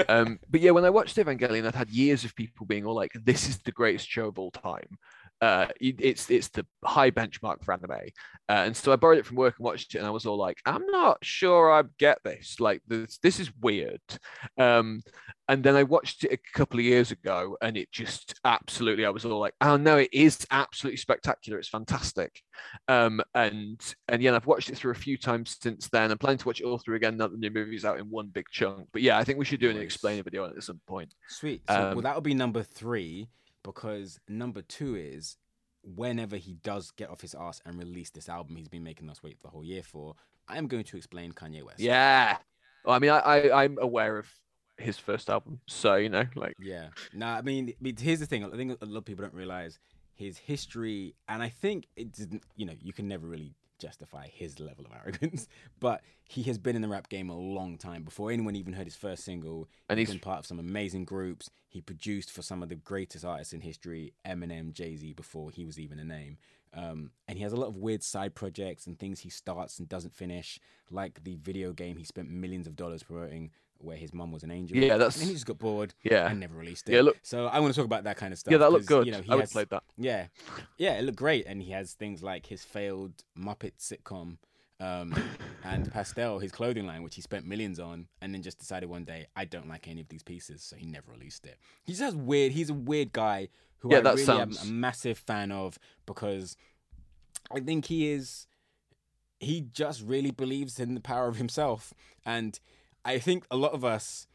um, but yeah, when I watched Evangelion, I'd had years of people being all like, "This is the greatest show of all time." Uh, it's it's the high benchmark for anime, uh, and so I borrowed it from work and watched it, and I was all like, "I'm not sure I get this. Like, this this is weird." Um, and then I watched it a couple of years ago, and it just absolutely, I was all like, "Oh no, it is absolutely spectacular. It's fantastic." Um, and and yeah, I've watched it through a few times since then. I'm planning to watch it all through again now the new movie's out in one big chunk. But yeah, I think we should do an explainer video on it at some point. Sweet. So, um, well, that would be number three because number two is whenever he does get off his ass and release this album he's been making us wait the whole year for, I am going to explain Kanye West. Yeah. Well, I mean, I, I I'm aware of his first album, so you know, like yeah. No, I mean, here's the thing. I think a lot of people don't realize his history, and I think it didn't. You know, you can never really justify his level of arrogance. But he has been in the rap game a long time. Before anyone even heard his first single, and he's been part of some amazing groups. He produced for some of the greatest artists in history, Eminem, Jay Z, before he was even a name. Um, and he has a lot of weird side projects and things he starts and doesn't finish, like the video game he spent millions of dollars promoting where his mum was an angel. Yeah, that's. And he just got bored. Yeah, and never released it. Yeah, look. So I want to talk about that kind of stuff. Yeah, that looked good. You know, he I has, played that. Yeah, yeah, it looked great, and he has things like his failed Muppet sitcom. Um, and Pastelle, his clothing line, which he spent millions on, and then just decided one day, I don't like any of these pieces, so he never released it. He just has weird. He's a weird guy who yeah, I really sounds... am a massive fan of because I think he is. He just really believes in the power of himself, and I think a lot of us,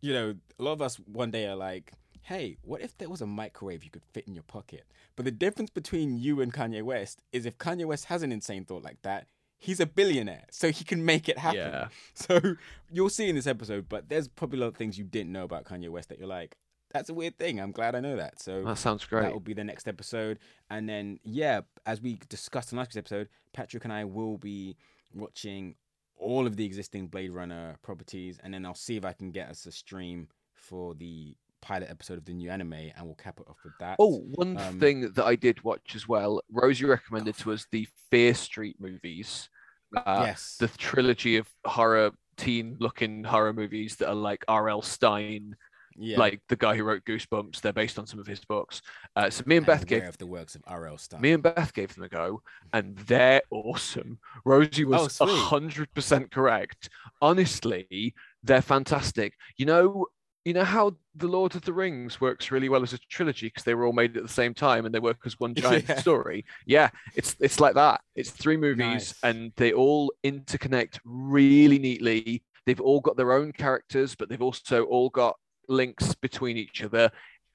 you know, a lot of us one day are like, hey, what if there was a microwave you could fit in your pocket? But the difference between you and Kanye West is if Kanye West has an insane thought like that, he's a billionaire, so he can make it happen. Yeah. So you'll see in this episode, but there's probably a lot of things you didn't know about Kanye West that you're like, that's a weird thing. I'm glad I know that. So that sounds great. That will be the next episode. And then, yeah, as we discussed in last week's episode, Patrick and I will be watching all of the existing Blade Runner properties, and then I'll see if I can get us a stream for the pilot episode of the new anime, and we'll cap it off with that. Oh, one um, thing that I did watch as well, Rosie recommended to us the Fear Street movies. Uh, yes, the trilogy of horror, teen-looking horror movies that are like R.L. Stine yeah. like the guy who wrote Goosebumps. They're based on some of his books. Uh, so me and Beth gave of the works of R.L. Stine. Me and Beth gave them a go, and they're awesome. Rosie was oh, hundred percent correct. Honestly, they're fantastic. You know, you know how the Lord of the Rings works really well as a trilogy because they were all made at the same time and they work as one giant yeah. story. Yeah, it's it's like that. It's three movies nice. and they all interconnect really neatly. They've all got their own characters, but they've also all got links between each other.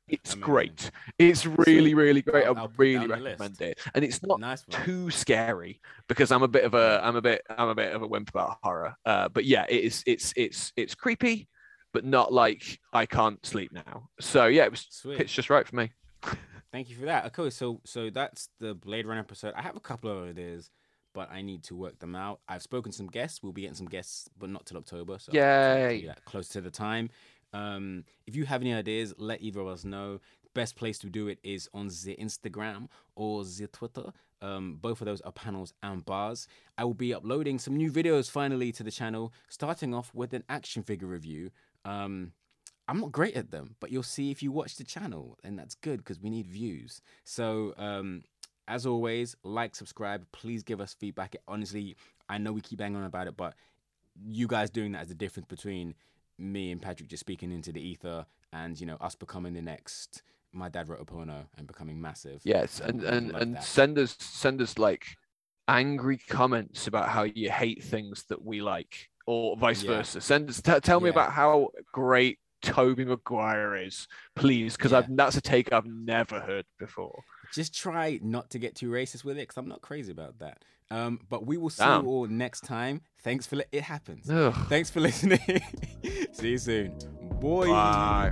It's great. It's really, really great. I really recommend it, and it's not nice too scary because I'm a bit of a, I'm a bit, I'm a bit of a wimp about horror. Uh, but yeah, it is, it's, it's, it's creepy, but not like I can't sleep now. So yeah, it was, Sweet. it's just right for me. Thank you for that. Okay, so so that's the Blade Runner episode. I have a couple of ideas, but I need to work them out. I've spoken to some guests. We'll be getting some guests, but not till October. So Yay. yeah, close to the time. Um, if you have any ideas, let either of us know. Best place to do it is on the Instagram or the Twitter. Um, both of those are panels and bars. I will be uploading some new videos finally to the channel, starting off with an action figure review. Um, I'm not great at them, but you'll see if you watch the channel, and that's good because we need views. So, um, as always, like, subscribe. Please give us feedback. Honestly, I know we keep banging on about it, but you guys doing that is the difference between me and Patrick just speaking into the ether and you know us becoming the next. My dad wrote a porno and becoming massive. Yes, um, and We and and that. send us send us like angry comments about how you hate things that we like, or vice Yeah. versa. Send us t- tell me about how great Tobey Maguire is, please, because Yeah. That's a take I've never heard before. Just try not to get too racist with it because I'm not crazy about that. Um, but we will see Damn. you all next time. Thanks for li- it happens. Ugh. Thanks for listening. see you soon. Boy. Bye.